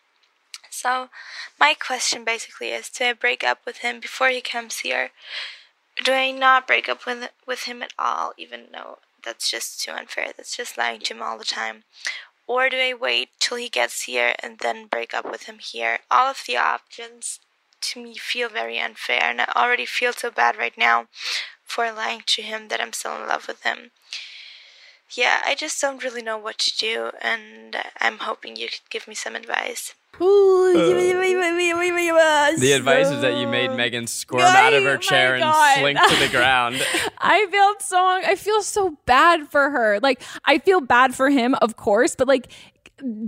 So, my question basically is do I break up with him before he comes here? Do I not break up with, with him at all, even though that's just too unfair? That's just lying to him all the time. Or do I wait till he gets here and then break up with him here? All of the options to me feel very unfair, and I already feel so bad right now for lying to him that I'm still in love with him. Yeah, I just don't really know what to do, and I'm hoping you could give me some advice. The advice is that you made Meghan squirm out of her chair and slink to the ground. [laughs] I feel so I feel so bad for her. Like I feel bad for him, of course, but like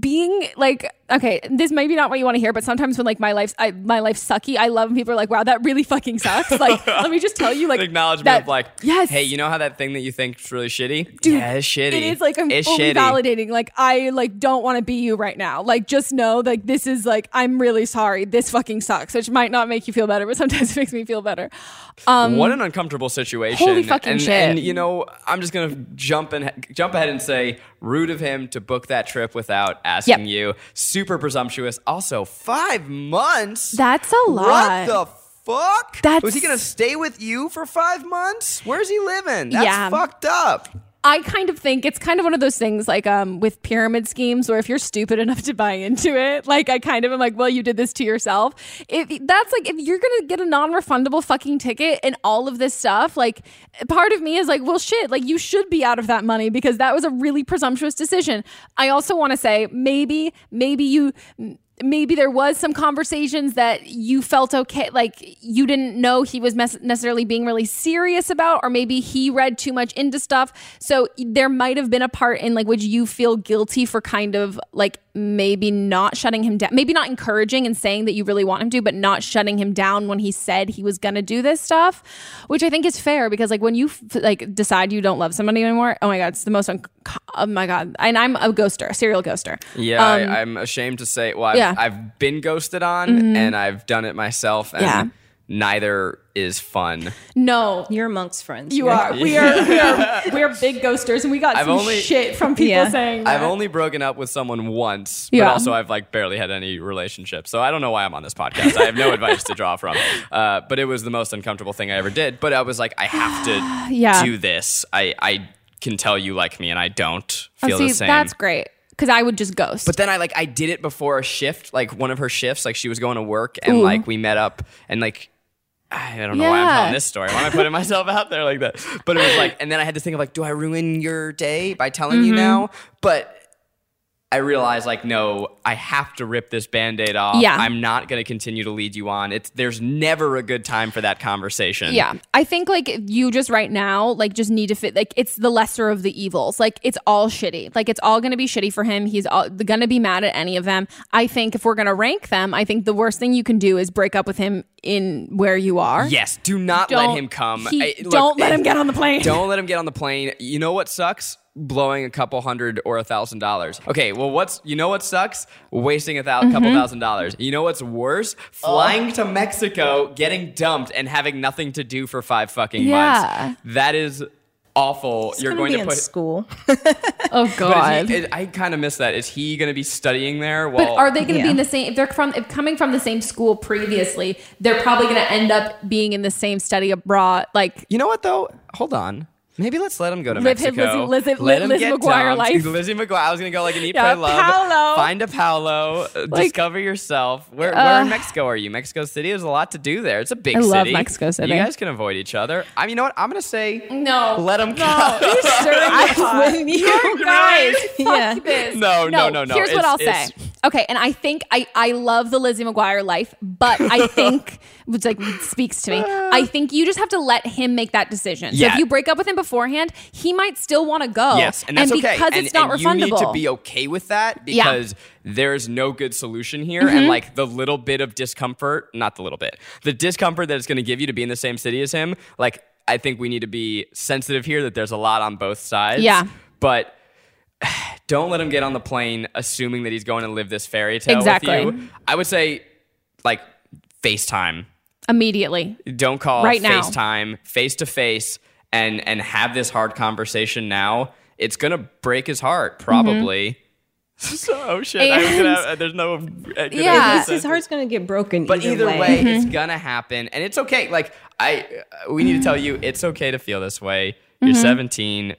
being like okay this may be not what you want to hear but sometimes when like my life's I, my life's sucky i love when people are like wow that really fucking sucks like [laughs] let me just tell you like acknowledgement that- of like, yes hey, you know how that thing that you think is really shitty? Dude, yeah, it's shitty. It is like I'm it's fully shitty. validating. Like I like don't want to be you right now. Like just know like this is like I'm really sorry. This fucking sucks. Which might not make you feel better, but sometimes it makes me feel better. Um what an uncomfortable situation. Holy fucking and, shit. And you know, I'm just gonna jump and jump ahead and say, rude of him to book that trip without asking Yep. you. Super presumptuous. Also, five months. that's a lot. What the fuck? That's- was he gonna stay with you for five months? Where's he living? That's Yeah. fucked up. I kind of think it's kind of one of those things like um with pyramid schemes where if you're stupid enough to buy into it, like I kind of am like, well, you did this to yourself. If that's like if you're gonna get a non-refundable fucking ticket and all of this stuff, like part of me is like, well, shit, like you should be out of that money because that was a really presumptuous decision. I also want to say maybe maybe you maybe there was some conversations that you felt okay like you didn't know he was mes- necessarily being really serious about or maybe he read too much into stuff. So there might have been a part in like which you feel guilty for kind of like maybe not shutting him down maybe not encouraging and saying that you really want him to but not shutting him down when he said he was going to do this stuff which i think is fair because like when you f- like decide you don't love somebody anymore oh my god it's the most un- oh my god and i'm a ghoster a serial ghoster Yeah, Um, I, I'm ashamed to say. Well, I've, yeah. Mm-hmm. I've been ghosted on, and I've done it myself, and Yeah. Neither is fun. no You're amongst friends. You right? are. We are. [laughs] We are. We are big ghosters, and we got I've some only- shit from people Yeah. saying that. I've only broken up with someone once, but Yeah. also I've like barely had any relationship. So I don't know why I'm on this podcast. I have no advice to draw from. [laughs] Uh, but it was the most uncomfortable thing I ever did. But I was like, I have to [sighs] Yeah. do this. I, I can tell you like me, and I don't Oh, feel see, the same. that's great because I would just ghost. But then I like I did it before a shift, like one of her shifts, like she was going to work and Ooh. like we met up and like I don't know why I'm telling this story. Why am I putting myself out there like that? But it was like, and then I had this thing of like, do I ruin your day by telling Mm-hmm. you now? But I realize like, no, I have to rip this band-aid off. Yeah. I'm not gonna continue to lead you on. It's there's never a good time for that conversation. yeah, I think like you just right now like just need to fit like it's the lesser of the evils. Like it's all shitty. Like it's all gonna be shitty for him. He's all gonna be mad at any of them. I think if we're gonna rank them, I think the worst thing you can do is break up with him in where you are. Yes, do not Don't- let him come. he- I- look, don't let him get on the [laughs] plane. Don't let him get on the plane. You know what sucks? Blowing a couple hundred or a thousand dollars. Okay, well, what's you know what sucks? Wasting a thou- Mm-hmm. couple thousand dollars. You know what's worse? Flying to Mexico, getting dumped, and having nothing to do for five fucking Yeah. months. That is awful. You're going to in put. school. [laughs] Oh god. he, I kind of miss that. Is he going to be studying there? But Well, are they going to be in the same? If they're from, if coming from the same school previously, they're probably going to end up being in the same study abroad. Like, You know what though? Hold on. Maybe let's let him go to Live his Mexico. Lizzie- Lizzie- let him Liz get McGuire dumped. life. [laughs] Lizzie McGuire. I was gonna go like an Eat, Yeah, Pray, Love. Paolo. Find a Paolo. uh, Like- discover yourself. Where, where Uh, in Mexico are you? Mexico City. There's a lot to do there. It's a big I city. I love Mexico City. You guys can avoid each other. I mean, you know what? I'm gonna say no, let him go. no, you're [laughs] stirring the with you. You guys, fuck Yeah. this. No, no, no, no. Here's what I'll say. Okay, and I think I I love the Lizzie McGuire life, but I [laughs] think which like speaks to me. I [sighs] think you just have to let him make that decision. So Yeah. if you break up with him beforehand, he might still want to go. Yes, and that's okay. because and, it's not and refundable. you need to be okay with that Yeah. Mm-hmm. because there's no good solution here. And like the little bit of discomfort, not the little bit, the discomfort that it's going to give you to be in the same city as him, like I think we need to be sensitive here that there's a lot on both sides. Yeah. But [sighs] don't let him get on the plane assuming that he's going to live this fairy tale Exactly. with you. I would say like FaceTime immediately. don't call Right now. FaceTime face to face and and have this hard conversation now. It's gonna break his heart, probably. [laughs] so, oh shit! I was gonna have, there's no. uh, [laughs] Yeah. answer. His heart's gonna get broken. But either way, way. it's gonna happen, and it's okay. Like I, uh, we need to tell you, it's okay to feel this way. You're 17.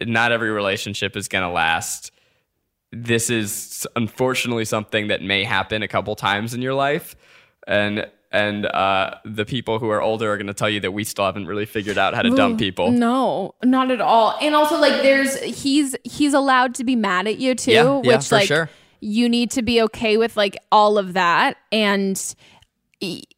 Not every relationship is gonna last. This is unfortunately something that may happen a couple times in your life, and and uh, the people who are older are gonna tell you that we still haven't really figured out how to dump people. No, not at all. And also like there's he's he's allowed to be mad at you too, Yeah, yeah, which like sure. you need to be okay with like all of that and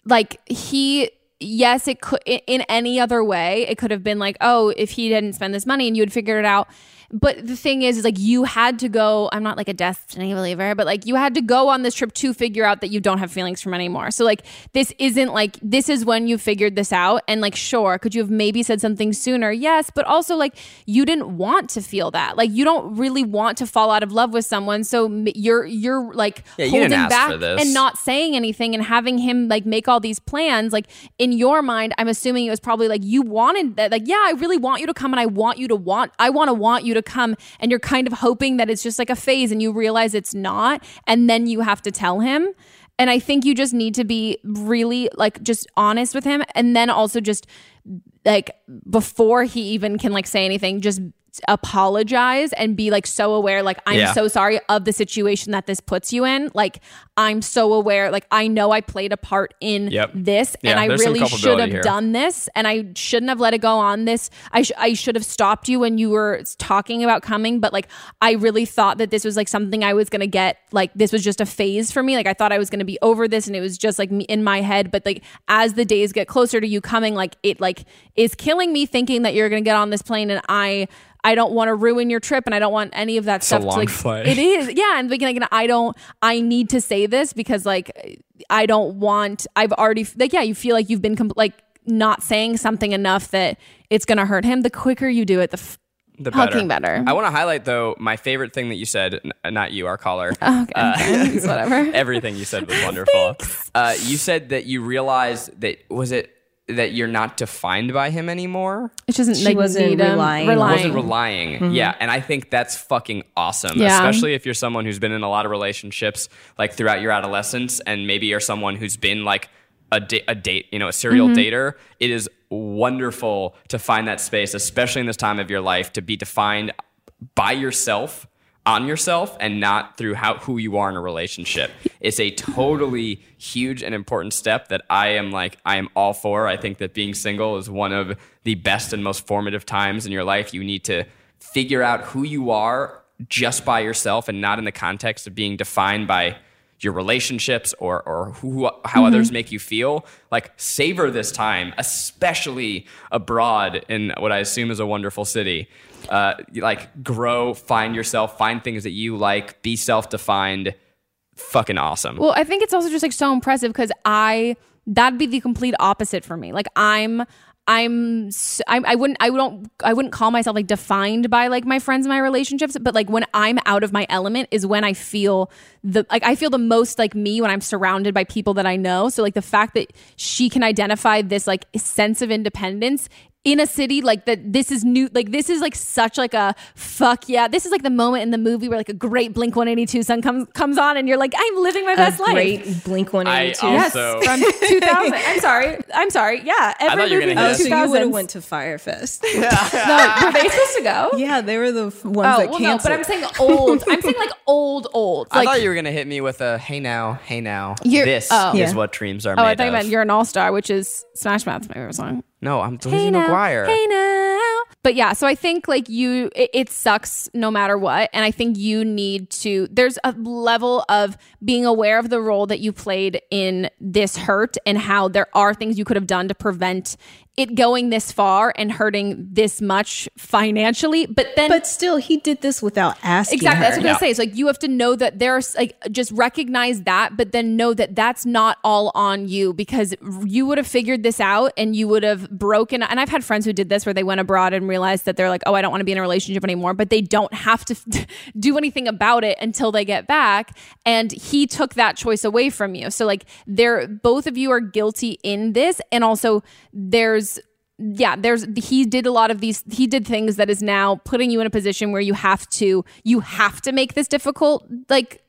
like he yes it could in any other way it could have been like oh if he didn't spend this money and you had figured it out but the thing is, is like you had to go. I'm not like a destiny believer, but like you had to go on this trip to figure out that you don't have feelings from anymore. So like this isn't like this is when you figured this out. And like, sure, could you have maybe said something sooner? Yes, but also like you didn't want to feel that. Like you don't really want to fall out of love with someone. So you're you're like Yeah, holding ask back and not saying anything and having him like make all these plans. Like in your mind, I'm assuming it was probably like you wanted that. Like yeah, I really want you to come and I want you to want. I want to want you to come and you're kind of hoping that it's just like a phase and you realize it's not and then you have to tell him. And i think you just need to be really like just honest with him and then also just like before he even can like say anything just apologize and be like so aware like i'm Yeah. so sorry of the situation that this puts you in like i'm so aware like i know i played a part in Yep. this Yeah, and i really should have here. done this and i shouldn't have let it go on this i, sh- I should have stopped you when you were talking about coming but like i really thought that this was like something i was gonna get like this was just a phase for me like i thought i was gonna be over this and it was just like me in my head but like as the days get closer to you coming like it like is killing me thinking that you're gonna get on this plane and i I don't want to ruin your trip and I don't want any of that a stuff to long like flight. it is yeah and like, like I don't I need to say this because like I don't want I've already like yeah you feel like you've been like not saying something enough that it's gonna hurt him the quicker you do it the f- the Fucking better. I want to highlight though my favorite thing that you said, n- not you, our caller. okay [laughs] it's whatever [laughs] Everything you said was wonderful. [laughs] Uh, you said that you realized that was it that you're not defined by him anymore. it doesn't She like wasn't need him relying. relying Wasn't relying. Mm-hmm. Yeah, and I think that's fucking awesome. Yeah. Especially if you're someone who's been in a lot of relationships like throughout your adolescence, and maybe you're someone who's been like a, da- a date, you know, a serial mm-hmm. dater. It is wonderful to find that space, especially in this time of your life, to be defined by yourself on yourself and not through how who you are in a relationship. It's a totally huge and important step that I am like I am all for. I think that being single is one of the best and most formative times in your life. You need to figure out who you are just by yourself and not in the context of being defined by your relationships or or who how others make you feel like savor this time especially abroad in what i assume is a wonderful city uh, like grow find yourself find things that you like be self-defined fucking awesome Well, I think it's also just like so impressive because I that'd be the complete opposite for me. Like I'm. I'm, I, I wouldn't, I don't, I wouldn't call myself like defined by like my friends and my relationships, but like when I'm out of my element is when I feel the, like I feel the most like me when I'm surrounded by people that I know. So like the fact that she can identify this like sense of independence in a city like that this is new like this is like such like a fuck yeah this is like the moment in the movie where like a great blink 182 song comes comes on and you're like i'm living my A best life great Blink One Eighty Two. I yes also- from 2000 [laughs] i'm sorry i'm sorry yeah every thought you were movie gonna from Oh, us. so you would have went to Fyre Fest. [laughs] no, were they supposed to go yeah, they were the f- ones oh that well canceled. no but i'm saying old i'm saying like [laughs] old old i thought you were gonna hit me with a hey now hey now You're- this oh. is Yeah. what dreams are made of. oh made i thought you of meant you're an all-star which is smash mouth's my favorite song no i'm hey Lizzie now, mcguire hey now. But yeah, so I think like you, it, it sucks no matter what, and I think you need to. There's a level of being aware of the role that you played in this hurt, and how there are things you could have done to prevent it going this far and hurting this much financially. But then, but still, he did this without asking Exactly. her. That's what I'm Yeah. gonna say. It's like you have to know that there's like just recognize that, but then know that that's not all on you because you would have figured this out and you would have broken. And I've had friends who did this where they went abroad and realized that they're like, oh, I don't want to be in a relationship anymore, but they don't have to [laughs] do anything about it until they get back. And he took that choice away from you. So like, they're both of you are guilty in this, and also there's yeah there's he did a lot of these he did things that is now putting you in a position where you have to you have to make this difficult like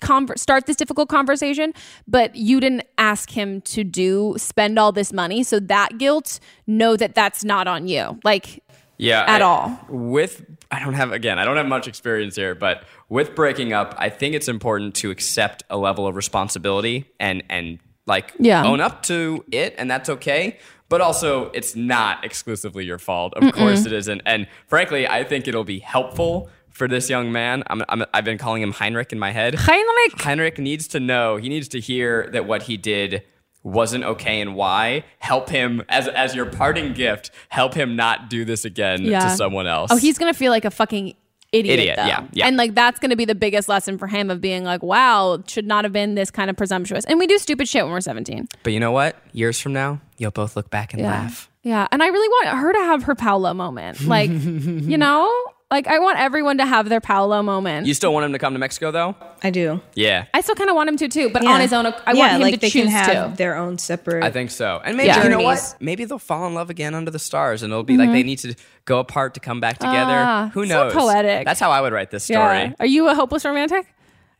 conver- start this difficult conversation but you didn't ask him to do spend all this money so that guilt know that that's not on you like yeah at I- all. with i don't have again i don't have much experience here but with breaking up i think it's important to accept a level of responsibility and and like Yeah. own up to it and that's okay but also it's not exclusively your fault of course it isn't and frankly i think it'll be helpful for this young man I'm, I'm, i've been calling him heinrich in my head Heinrich. Heinrich needs to know, he needs to hear that what he did wasn't okay and why, help him as as your parting gift, help him not do this again Yeah. to someone else. Oh, he's gonna feel like a fucking idiot. Idiot, though. yeah, yeah. And like that's gonna be the biggest lesson for him of being like, wow, should not have been this kind of presumptuous. And we do stupid shit when we're 17. But you know what? Years from now, you'll both look back and Yeah. laugh. Yeah. And I really want her to have her Paolo moment. Like, [laughs] you know? Like I want everyone to have their Paolo moment. You still want him to come to Mexico though? I do. Yeah. I still kind of want him to too, but Yeah. on his own. I yeah, want him like to they choose can have to. their own separate. I think so. And maybe Yeah. you know what? Maybe they'll fall in love again under the stars and it'll be like they need to go apart to come back together. Mm-hmm. Ah, Who so knows? poetic. That's how I would write this story. Yeah. Are you a hopeless romantic?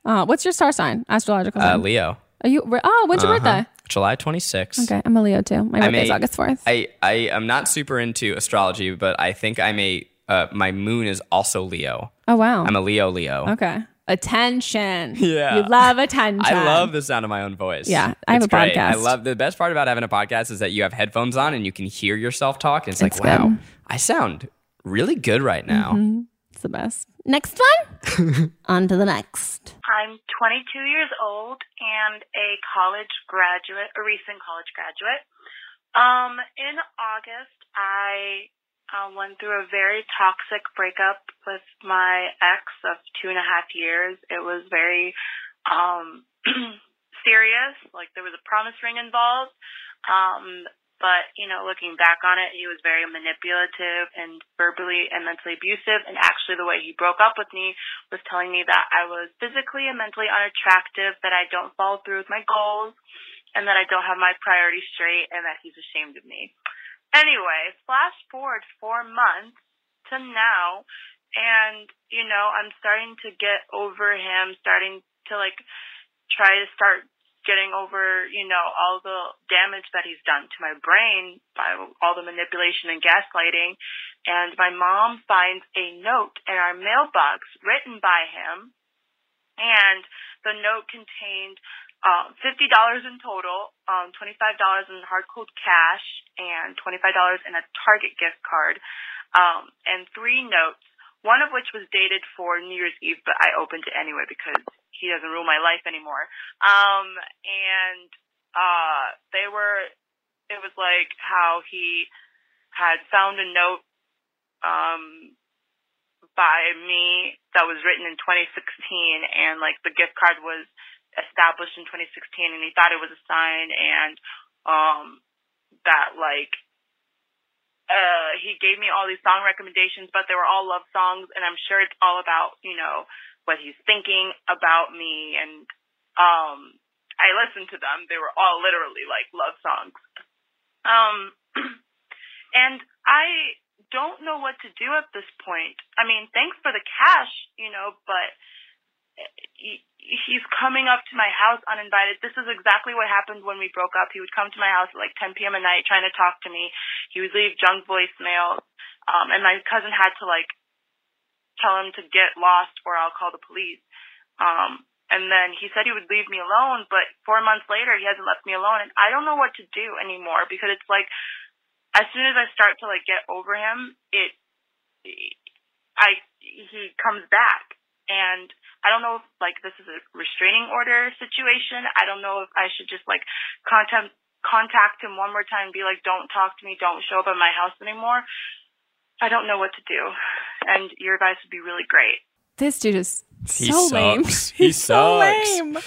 Uh, what's your star sign? Astrological Uh, sign. Leo. Are you? Oh, when's your Uh-huh. birthday? July 26th. Okay, I'm a Leo too. My I'm birthday's a- August 4th. I, I am not super into astrology, but I think I'm a uh, my moon is also Leo. oh wow. I'm a Leo Leo. okay. Attention. Yeah. You love [laughs] attention. I love the sound of my own voice. Yeah, I have It's a great. podcast. I love the best part about having a podcast is that you have headphones on and you can hear yourself talk. And it's, It's like, wow, good. I sound really good right now. It's the best. Next one. [laughs] On to the next. I'm 22 years old and a college graduate, a recent college graduate. Um, in August, I uh, went through a very toxic breakup with my ex of two and a half years. It was very um, [clears throat] serious. Like there was a promise ring involved. Um, but you know, looking back on it, he was very manipulative and verbally and mentally abusive. And actually, the way he broke up with me was telling me that I was physically and mentally unattractive, that I don't follow through with my goals, and that I don't have my priorities straight, and that he's ashamed of me. Anyway, flash forward four months to now, and you know, I'm starting to get over him, starting to like try to start getting over, you know, all the damage that he's done to my brain by all the manipulation and gaslighting. And my mom finds a note in our mailbox written by him. And the note contained um, $50 in total, um, $25 in hard cold cash, and $25 in a Target gift card, um, and three notes, one of which was dated for New Year's Eve, but I opened it anyway because he doesn't rule my life anymore. Um, and uh, they were, it was like how he had found a note um, by me that was written in 2016, and like the gift card was established in 2016, and he thought it was a sign, and um, that like uh, he gave me all these song recommendations, but they were all love songs, and I'm sure it's all about you know what he's thinking about me, and um, I listened to them. They were all literally like love songs. Um, [clears throat] and I don't know what to do at this point. I mean, thanks for the cash, you know, but he's coming up to my house uninvited. This is exactly what happened when we broke up. He would come to my house at like 10 p.m. at night trying to talk to me. He would leave junk voicemails. Um, and my cousin had to like tell him to get lost or I'll call the police. Um, and then he said he would leave me alone, but four months later he hasn't left me alone and I don't know what to do anymore because it's like as soon as I start to like get over him, it I he comes back and I don't know if like this is a restraining order situation. I don't know if I should just like contact contact him one more time and be like, Don't talk to me, don't show up at my house anymore. I don't know what to do. And your advice would be really great. This dude is He so lame. sucks. He [laughs] He's so lame.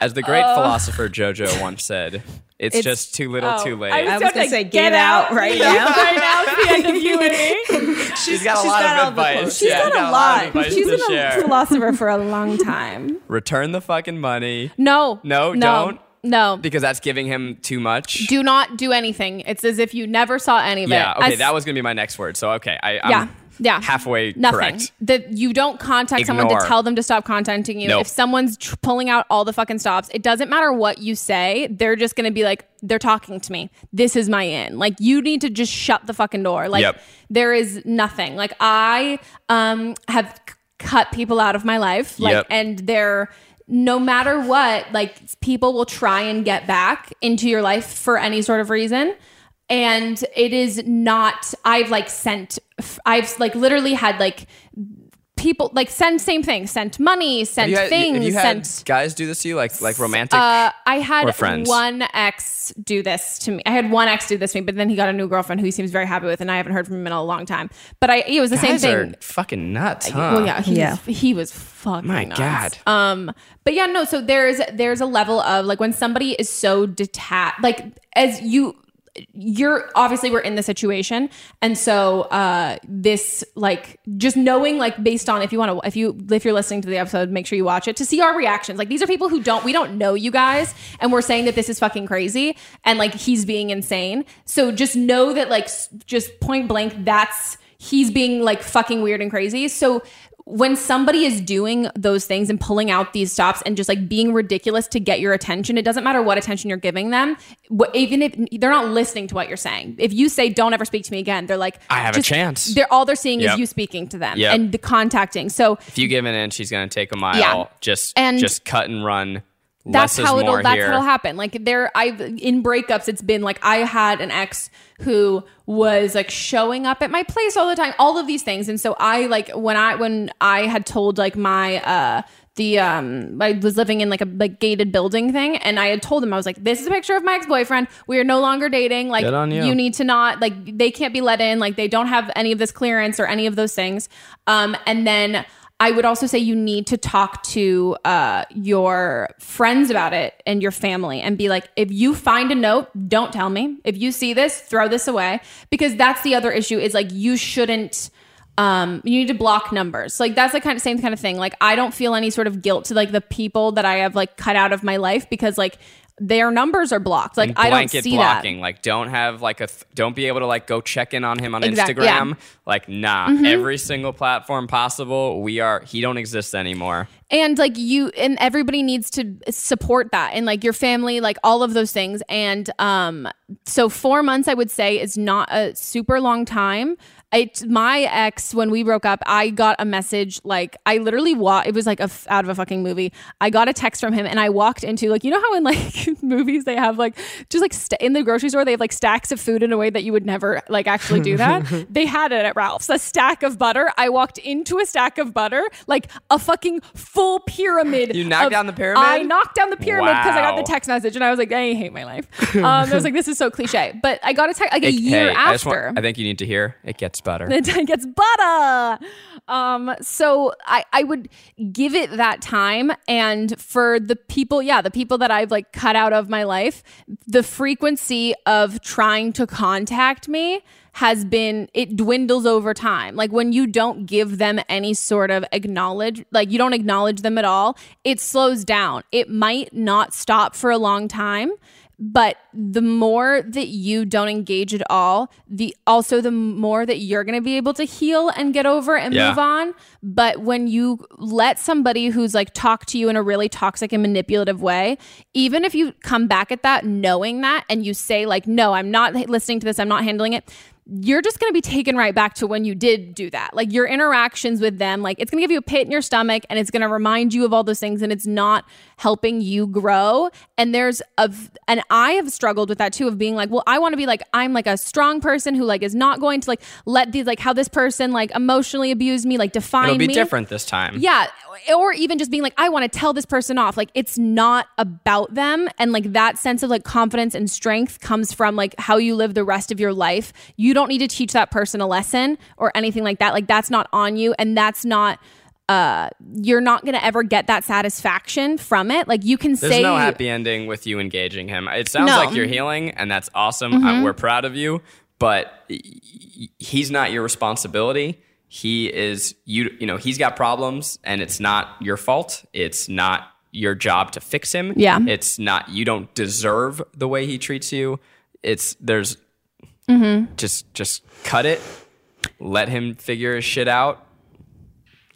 As the great uh. philosopher Jojo once said, it's, It's- just too little, oh, too late. I was I was gonna to say, get out right [laughs] now. right now it's the end of you and me. [laughs] She's got a she's lot got of advice. quotes. She's Yeah, got she's a of lot. advice She's to been a philosopher for a long time. [laughs] Return the fucking money No. No, no, don't. No. because that's giving him too much. Do not do anything. It's as if you never saw any of yeah, it. okay, As- that was gonna be my next word. So okay, I, I'm yeah. Yeah. halfway Nothing. correct. That you don't contact someone to tell them to stop contacting you. Nope. If someone's tr- pulling out all the fucking stops, it doesn't matter what you say. They're just going to be like, they're talking to me. This is my in. Like, you need to just shut the fucking door. Like, Yep. there is nothing. Like, I um, have c- cut people out of my life. Like, Yep. and they're, no matter what, like, people will try and get back into your life for any sort of reason and it is not i've like sent i've like literally had like people like send same thing, sent money, Have sent you had, things, have you had sent. guys do this to you, like like romantic? Uh, I had or friends? one ex do this to me. I had one ex do this to me, but then he got a new girlfriend who he seems very happy with, and I haven't heard from him in a long time. But I, it was the guys same are thing. fucking nuts, huh? Well, yeah, he, Yeah. Was, he was fucking. My nuts. God. Um, but yeah, no. So there's there's a level of like when somebody is so detached, like as you. You're obviously we're in the situation, and so uh, this like just knowing like based on if you want to if you if you're listening to the episode, make sure you watch it to see our reactions. Like these are people who don't we don't know you guys, and we're saying that this is fucking crazy, and like he's being insane. So just know that like just point blank, that's he's being like fucking weird and crazy. So when somebody is doing those things and pulling out these stops and just like being ridiculous to get your attention, it doesn't matter what attention you're giving them. Even if they're not listening to what you're saying, if you say "Don't ever speak to me again," they're like, I have a chance. They're all they're seeing Yep. is you speaking to them Yep. and the contacting. So if you give an inch, she's gonna take a mile. Yeah. Just And just cut and run. That's how it'll that's here. it'll happen. Like there i've in breakups it's been like i had an ex who was like showing up at my place all the time all of these things. And so i like when i when i had told like my uh the um I was living in like a like gated building thing and I had told him I was like this is a picture of my ex-boyfriend. We are no longer dating. Like on you. need to not like they can't be let in. Like they don't have any of this clearance or any of those things. Um and then I would also say you need to talk to uh, your friends about it and your family and be like, if you find a note, don't tell me. If you see this, throw this away. Because that's the other issue is like, you shouldn't. Um, you need to block numbers. Like that's the kind of same kind of thing. Like I don't feel any sort of guilt to like the people that I have like cut out of my life because like their numbers are blocked. Like I don't see blocking. that. Like don't have like a th- don't be able to like go check in on him on Exact- Instagram. yeah. Mm-hmm. Like nah, every single platform possible. We are he don't exist anymore. and like you and everybody needs to support that and like your family like all of those things and um so four months i would say is not a super long time it, my ex when we broke up i got a message like i literally wa- it was like a f- out of a fucking movie. I got a text from him and i walked into like you know how in like [laughs] movies they have like just like st- in the grocery store they have like stacks of food in a way that you would never like actually do that? [laughs] They had it at ralph's a stack of butter. I walked into a stack of butter like a fucking full pyramid You knocked of- down the pyramid? i knocked down the pyramid because i got the text message and i was like i hate my life. [laughs] Um i was like this is so cliche. But i got a text like a It- year hey, I, after want, I think you need to hear it gets better. it gets butter. Um, so I, I would give it that time. And for the people, yeah, the people that I've like cut out of my life, the frequency of trying to contact me has been it dwindles over time like when you don't give them any sort of acknowledge like you don't acknowledge them at all it slows down it might not stop for a long time but the more that you don't engage at all the also the more that you're going to be able to heal and get over and Yeah. move on but when you let somebody who's like talk to you in a really toxic and manipulative way even if you come back at that knowing that and you say like no i'm not listening to this i'm not handling it you're just going to be taken right back to when you did do that. Like your interactions with them, like it's going to give you a pit in your stomach and it's going to remind you of all those things and it's not helping you grow. And there's a, and I have struggled with that too of being like, well, I want to be like, I'm like a strong person who like is not going to like let these, like how this person like emotionally abused me, like define It'll be me. different this time. Yeah. Or even just being like, I want to tell this person off. Like, it's not about them. And like that sense of like confidence and strength comes from like how you live the rest of your life. You don't need to teach that person a lesson or anything like that. Like, that's not on you. And that's not, uh, you're not going to ever get that satisfaction from it. Like, you can There's say, no happy ending with you engaging him. It sounds No. like you're healing, and that's awesome. Uh, Mm-hmm. we're proud of you, but he's not your responsibility. He is you. You know, he's got problems, and it's not your fault. It's not your job to fix him. Yeah. it's not. You don't deserve the way he treats you. It's there's Mm-hmm. just just cut it. Let him figure his shit out.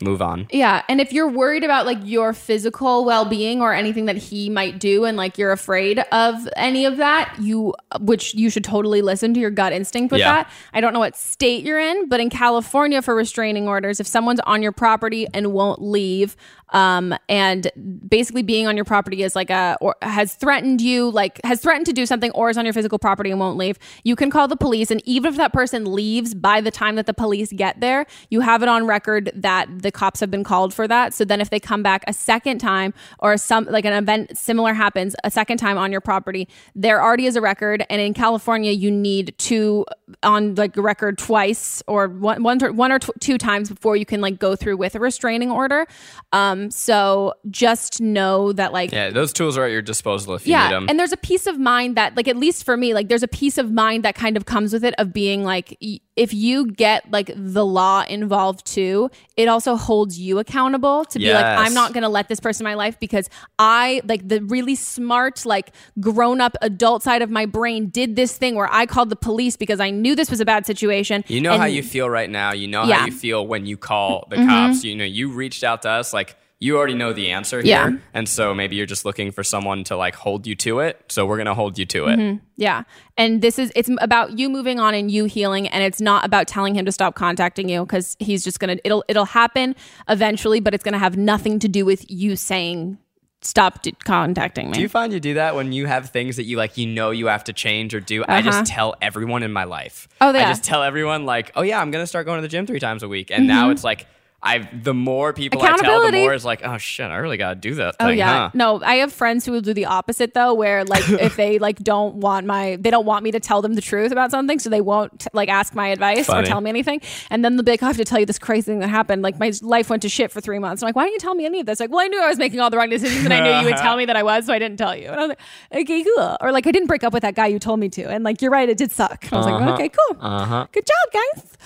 Move on. Yeah, and if you're worried about like your physical well-being or anything that he might do and like you're afraid of any of that, you which you should totally listen to your gut instinct with Yeah. that. I don't know what state you're in, but in California for restraining orders, if someone's on your property and won't leave, um and basically being on your property is like a or has threatened you like has threatened to do something or is on your physical property and won't leave you can call the police and even if that person leaves by the time that the police get there you have it on record that the the cops have been called for that. So then if they come back a second time or some like an event similar happens a second time on your property, there already is a record. And in California, you need two on like a record twice or one one, one or t- two times before you can like go through with a restraining order. Um, so just know that like Yeah, those tools are at your disposal if you need them. and there's a peace of mind that, like, at least for me, like, there's a peace of mind that kind of comes with it of being like, y- if you get like the law involved too, it also holds you accountable to be like, I'm not going to let this person in my life because I, like, the really smart, like, grown up adult side of my brain did this thing where I called the police because I knew this was a bad situation. You know how you feel right now. You know Yeah. Mm-hmm. how you feel when you call the cops. You know, you reached out to us like you already know the answer here. Yeah. And so maybe you're just looking for someone to like hold you to it. So we're going to hold you to it. Mm-hmm. Yeah. And this is, it's about you moving on and you healing. And it's not about telling him to stop contacting you because he's just going to, it'll, it'll happen eventually, but it's going to have nothing to do with you saying, stop d- contacting me. Do you find you do that when you have things that you like, you know, you have to change or do? I Uh-huh. just tell everyone in my life. Oh, yeah. I just tell everyone like, oh yeah, I'm gonna start going to the gym three times a week, and now it's like. I've the more people I tell, the. More it's like, oh shit, I really gotta do that Oh yeah, huh? no. I have friends who will do the opposite though, where like [laughs] if they like don't want my, they don't want me to tell them the truth about something, so they won't like ask my advice Funny. or tell me anything, and then they'll be like, I have to tell you this crazy thing that happened. Like my life went to shit for three months. I'm like, why didn't you tell me any of this? Like, well, I knew I was making all the wrong decisions, and I knew you would tell [laughs] me that I was, so I didn't tell you. And I was like, okay, cool. Or like, I didn't break up with that guy you told me to, and like, you're right, it did suck. And I was like, okay, cool, Uh-huh. good job, guys.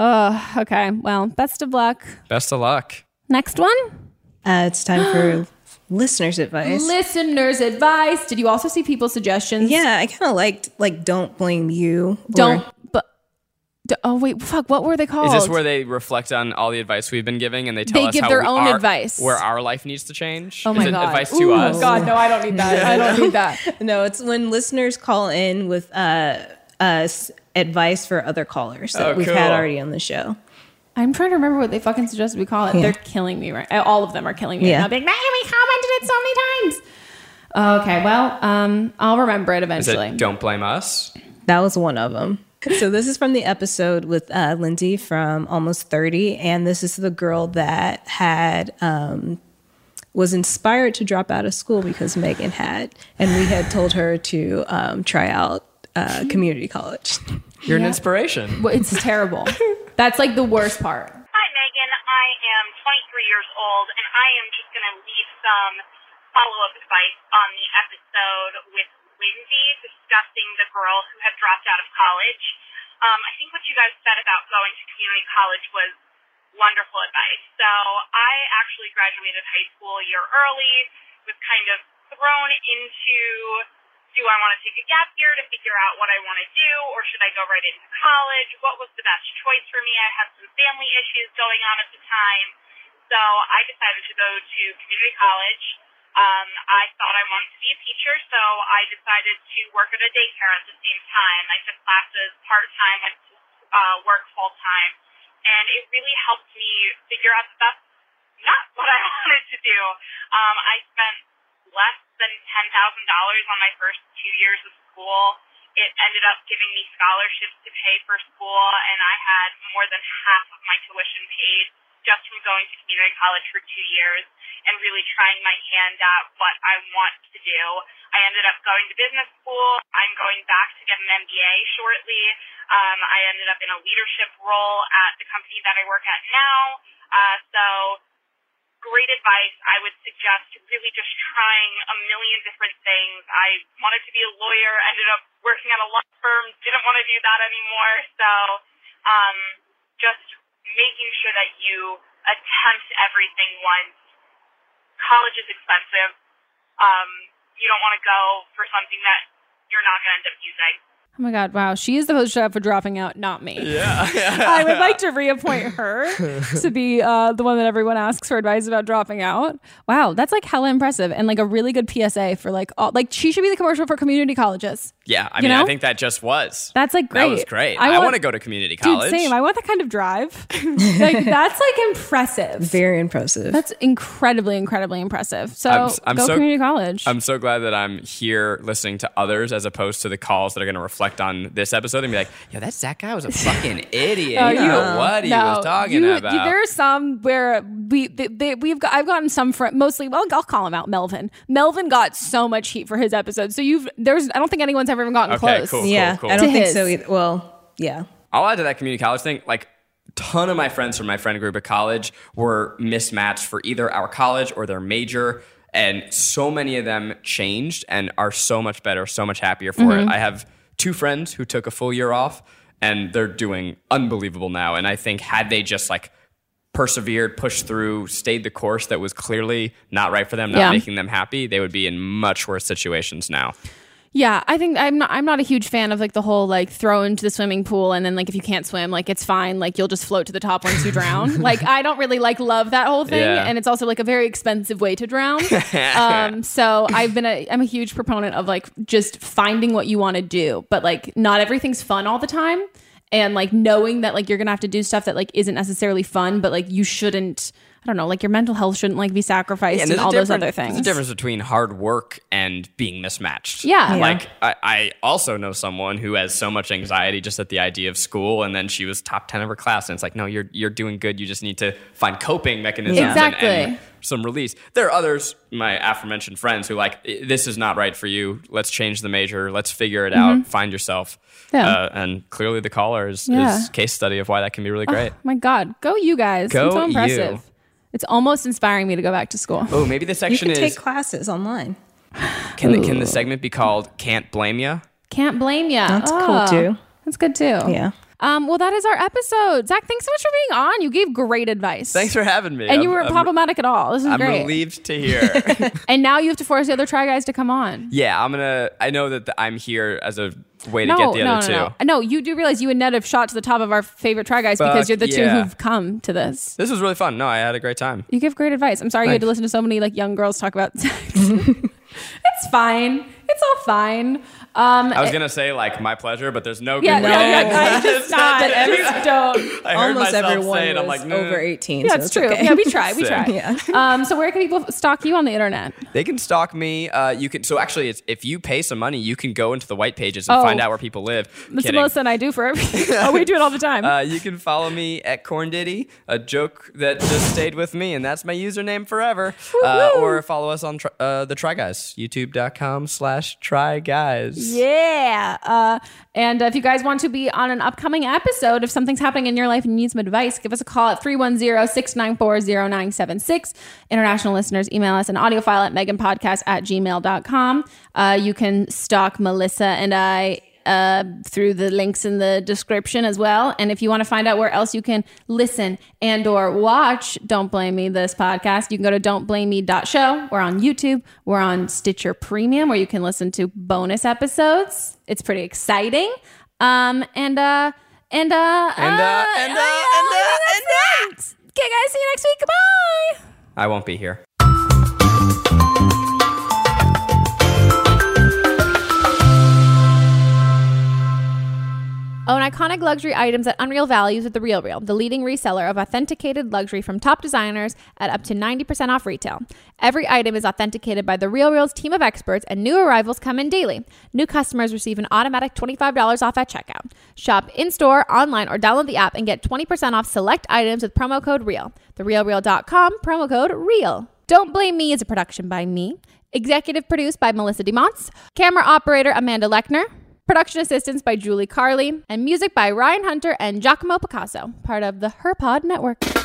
Uh, okay, well, best of luck. Best of luck. Next one. Uh, it's time for listeners' advice. Listeners' advice. Did you also see people's suggestions? yeah, I kind of liked like "Don't blame you." Don't. But. d- Oh wait, fuck! What were they called? Is this where they reflect on all the advice we've been giving and they tell They us give how their own our- advice. where our life needs to change? Oh my Is it god! advice to Ooh, us? God, no, I don't need that. I don't need that. [laughs] No, it's when listeners call in with uh, us advice for other callers that Oh, we've cool. had already on the show. I'm trying to remember what they fucking suggested we call it. They're killing me right. uh, All of them are killing me. Yeah. Yeah. Being, man, we commented it so many times. Okay, well, um, I'll remember it eventually. it don't blame us? That was one of them. So this is from the episode with uh, Lindsey from Almost 30, and this is the girl that had um, was inspired to drop out of school because Meghan had, and we had told her to um, try out uh, community college. You're an inspiration. Well, it's terrible. [laughs] That's like the worst part. Hi, Meghan. I am 23 years old, and I am just going to leave some follow up advice on the episode with Lindsey discussing the girl who had dropped out of college. Um, I think what you guys said about going to community college was wonderful advice. So I actually graduated high school a year early, was kind of thrown into do I want to take a gap year to figure out what I want to do, or should I go right into college? What was the best choice for me? I had some family issues going on at the time, so I decided to go to community college. Um, I thought I wanted to be a teacher, so I decided to work at a daycare at the same time. I took classes part time, went to uh, work full time, and it really helped me figure out that that's not what I [laughs] wanted to do. Um, I spent less than ten thousand dollars on my first two years of school. It ended up giving me scholarships to pay for school, and I had more than half of my tuition paid just from going to community college for two years and really trying my hand at what I want to do. I ended up going to business school. I'm going back to get an MBA shortly. Um, I ended up in a leadership role at the company that I work at now. Uh, so great advice. I would suggest really just trying a million different things. I wanted to be a lawyer, ended up working at a law firm, didn't want to do that anymore. So um, just making sure that you attempt everything once. College is expensive. Um, you don't want to go for something that you're not going to end up using. Oh my god! Wow, she is the host for dropping out, not me. Yeah. I would like to reappoint her to be uh, the one that everyone asks for advice about dropping out. Wow, that's like hella impressive and like a really good PSA for like all like she should be the commercial for community colleges. Yeah, I You mean, I think that just was. That's like great. That was great. great. I I, want- want to go to community Dude, college. same. I want that kind of drive. [laughs] like that's like impressive. Very impressive. That's incredibly, incredibly impressive. So I'm- I'm go so- community college. I'm so glad that I'm here listening to others as opposed to the calls that are going to reflect on this episode and be like, "Yo, that Zach guy was a fucking [laughs] idiot. Oh, you you- know what he was talking you- about." you- there are some where we they, they, we've got I've gotten some from mostly well I'll call him out Melvin. Melvin got so much heat for his episode. So you've there's I don't think anyone's ever even gotten Okay, close. cool. yeah, cool. I don't To think his. so either. Well, yeah. I'll add to that community college thing. Like, ton of my friends from my friend group at college were mismatched for either our college or their major. And so many of them changed and are so much better, so much happier for Mm-hmm. it. I have two friends who took a full year off and they're doing unbelievable now. And I think had they just like persevered, pushed through, stayed the course that was clearly not right for them, not Yeah. making them happy, they would be in much worse situations now. Yeah, I think I'm not. I'm not a huge fan of like the whole like throw into the swimming pool and then like if you can't swim, like it's fine. Like you'll just float to the top once you drown. [laughs] like I don't really like love that whole thing, Yeah. and it's also like a very expensive way to drown. [laughs] um, so I've been a I'm a huge proponent of like just finding what you want to do, but like not everything's fun all the time, and like knowing that like you're gonna have to do stuff that like isn't necessarily fun, but like you shouldn't. I don't know, like your mental health shouldn't like be sacrificed and, there's a all those other things. There's a difference between hard work and being mismatched. Yeah. Yeah. Like I, I also know someone who has so much anxiety just at the idea of school, and then she was top ten of her class, and it's like, no, you're you're doing good. You just need to find coping mechanisms and- Exactly. and, some release. There are others, my aforementioned friends, who like this is not right for you. Let's change the major. Let's figure it out. Find yourself. Mm-hmm. Yeah. Uh, and clearly, the caller is, Yeah. is case study of why that can be really great. Oh, My God, go you guys! Go I'm so you. Impressive. It's almost inspiring me to go back to school. Oh, maybe the You section can is take classes online. can the, can the segment be called "Can't Blame Ya"? Can't blame you. That's cool, ah, too. That's good too. Yeah. Um. Well, that is our episode. Zach, thanks so much for being on. You gave great advice. Thanks for having me. And you I'm- weren't I'm- problematic at all. This is I'm great. relieved to [laughs] hear. And now you have to force the other try guys to come on. yeah, I'm gonna. I know that the, I'm here as a way to get the no, other no, two. no. No, you do realize you and Ned have shot to the top of our favorite try guys because you're the two who've come to this. This was really fun. No, I had a great time. You give great advice. I'm sorry you had to listen to so many like young girls talk about sex. [laughs] it's fine. It's all fine. Um, I was gonna say like my pleasure, but there's no. yeah, good no, way. yeah, I just not. just don't. [laughs] I heard Almost myself everyone say it. I'm like, no. over 18. Yeah, so it's it's true. okay. Yeah, we try. We try. [laughs] Yeah. Um, so where can people stalk you on the internet? They can stalk me. Uh, you can. So actually, it's, if you pay some money, you can go into the white pages and Oh. find out where people live. That's what Kidding. Melissa and I do for everything. [laughs] oh, we do it all the time. Uh, you can follow me at Korn Diddy, a joke that just stayed with me, and that's my username forever. Uh, or follow us on tr- uh, the Try Guys, youtube.com slash Try Guys. Yeah. Uh, and if you guys want to be on an upcoming episode, if something's happening in your life and you need some advice, give us a call at 310-694-0976. International listeners, email us an audio file at meghanpodcast at gmail.com. Uh, you can stalk Melissa and I uh, through the links in the description as well. And if you want to find out where else you can listen and or watch Don't Blame Me, this podcast, you can go to dontblameme.show. We're on YouTube. We're on Stitcher Premium where you can listen to bonus episodes. It's pretty exciting. Um, and, uh, and, uh, And, uh, and, uh, and, uh, and, uh. Okay, guys, see you next week. Goodbye. I won't be here. Own iconic luxury items at unreal values with The Real Real, the leading reseller of authenticated luxury from top designers at up to 90% off retail. Every item is authenticated by The Real Real's team of experts, and new arrivals come in daily. New customers receive an automatic $25 off at checkout. Shop in store, online, or download the app and get 20% off select items with promo code REAL. TheRealReal.com, promo code REAL. Don't Blame Me is a production by me. Executive produced by Melissa DeMonts. Camera operator Amanda Lechner. Production assistance by Julie Carley. And music by Ryan Hunter and Giacomo Picasso, part of the HerPod Network.